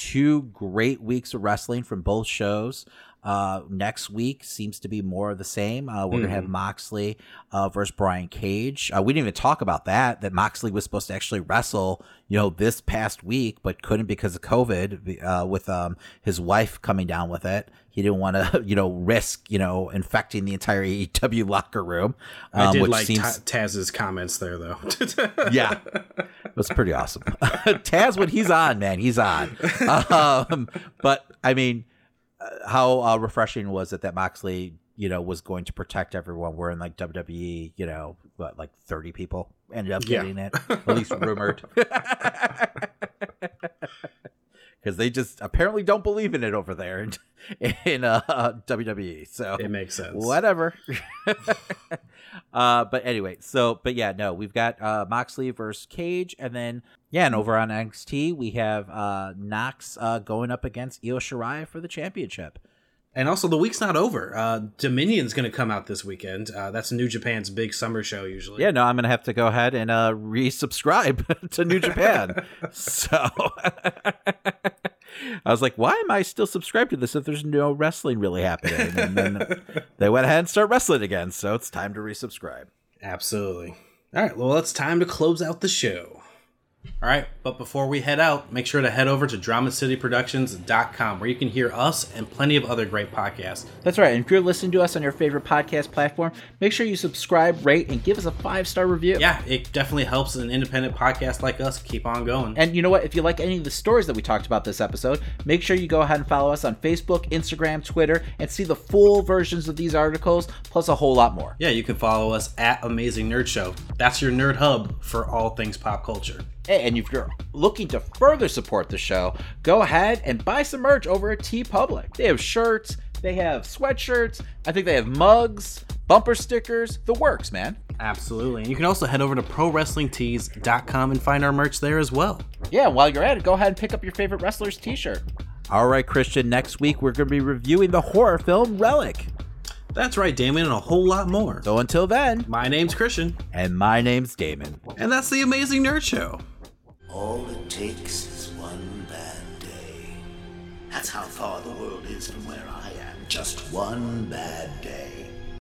two great weeks of wrestling from both shows. Uh, next week seems to be more of the same. Uh, we're mm-hmm. gonna have mm-hmm. Moxley uh, versus Brian Cage. Uh, we didn't even talk about that. That Moxley was supposed to actually wrestle, you know, this past week, but couldn't because of COVID. Uh, with um, his wife coming down with it, he didn't want to, you know, risk, you know, infecting the entire AEW locker room. Um, I did like seems... Taz's comments there, though. yeah, it was pretty awesome. Taz, when he's on, man, he's on. Um, but I mean how uh, refreshing was it that Moxley, you know, was going to protect everyone? We're in like WWE, you know, what like thirty people ended up getting yeah. it, at least rumored, because they just apparently don't believe in it over there in, in uh, WWE. So it makes sense. Whatever. uh, but anyway, so but yeah, no, we've got uh, Moxley versus Cage, and then yeah, and over on NXT we have uh, Nox uh, going up against Io Shirai for the championship. And also, the week's not over. Uh, Dominion's going to come out this weekend. Uh, that's New Japan's big summer show, usually. Yeah, no, I'm gonna have to go ahead and uh, resubscribe to New Japan. so I was like, why am I still subscribed to this if there's no wrestling really happening? And then they went ahead and start wrestling again, so it's time to resubscribe. Absolutely. All right, well, it's time to close out the show. All right, but before we head out, make sure to head over to DramaCityProductions.com where you can hear us and plenty of other great podcasts. That's right. And if you're listening to us on your favorite podcast platform, make sure you subscribe, rate, and give us a five star review. Yeah, it definitely helps an independent podcast like us keep on going. And you know what? If you like any of the stories that we talked about this episode, make sure you go ahead and follow us on Facebook, Instagram, Twitter, and see the full versions of these articles, plus a whole lot more. Yeah, you can follow us at Amazing Nerd Show. That's your nerd hub for all things pop culture. And if you're looking to further support the show, go ahead and buy some merch over at TeePublic. They have shirts, they have sweatshirts, I think they have mugs, bumper stickers, the works, man. Absolutely. And you can also head over to ProWrestlingTees.com and find our merch there as well. Yeah, while you're at it, go ahead and pick up your favorite wrestler's t shirt. All right, Christian, next week we're going to be reviewing the horror film Relic. That's right, Damon, and a whole lot more. So until then, my name's Christian. And my name's Damon. And that's the Amazing Nerd Show. All it takes is one bad day. That's how far the world is from where I am. Just one bad day.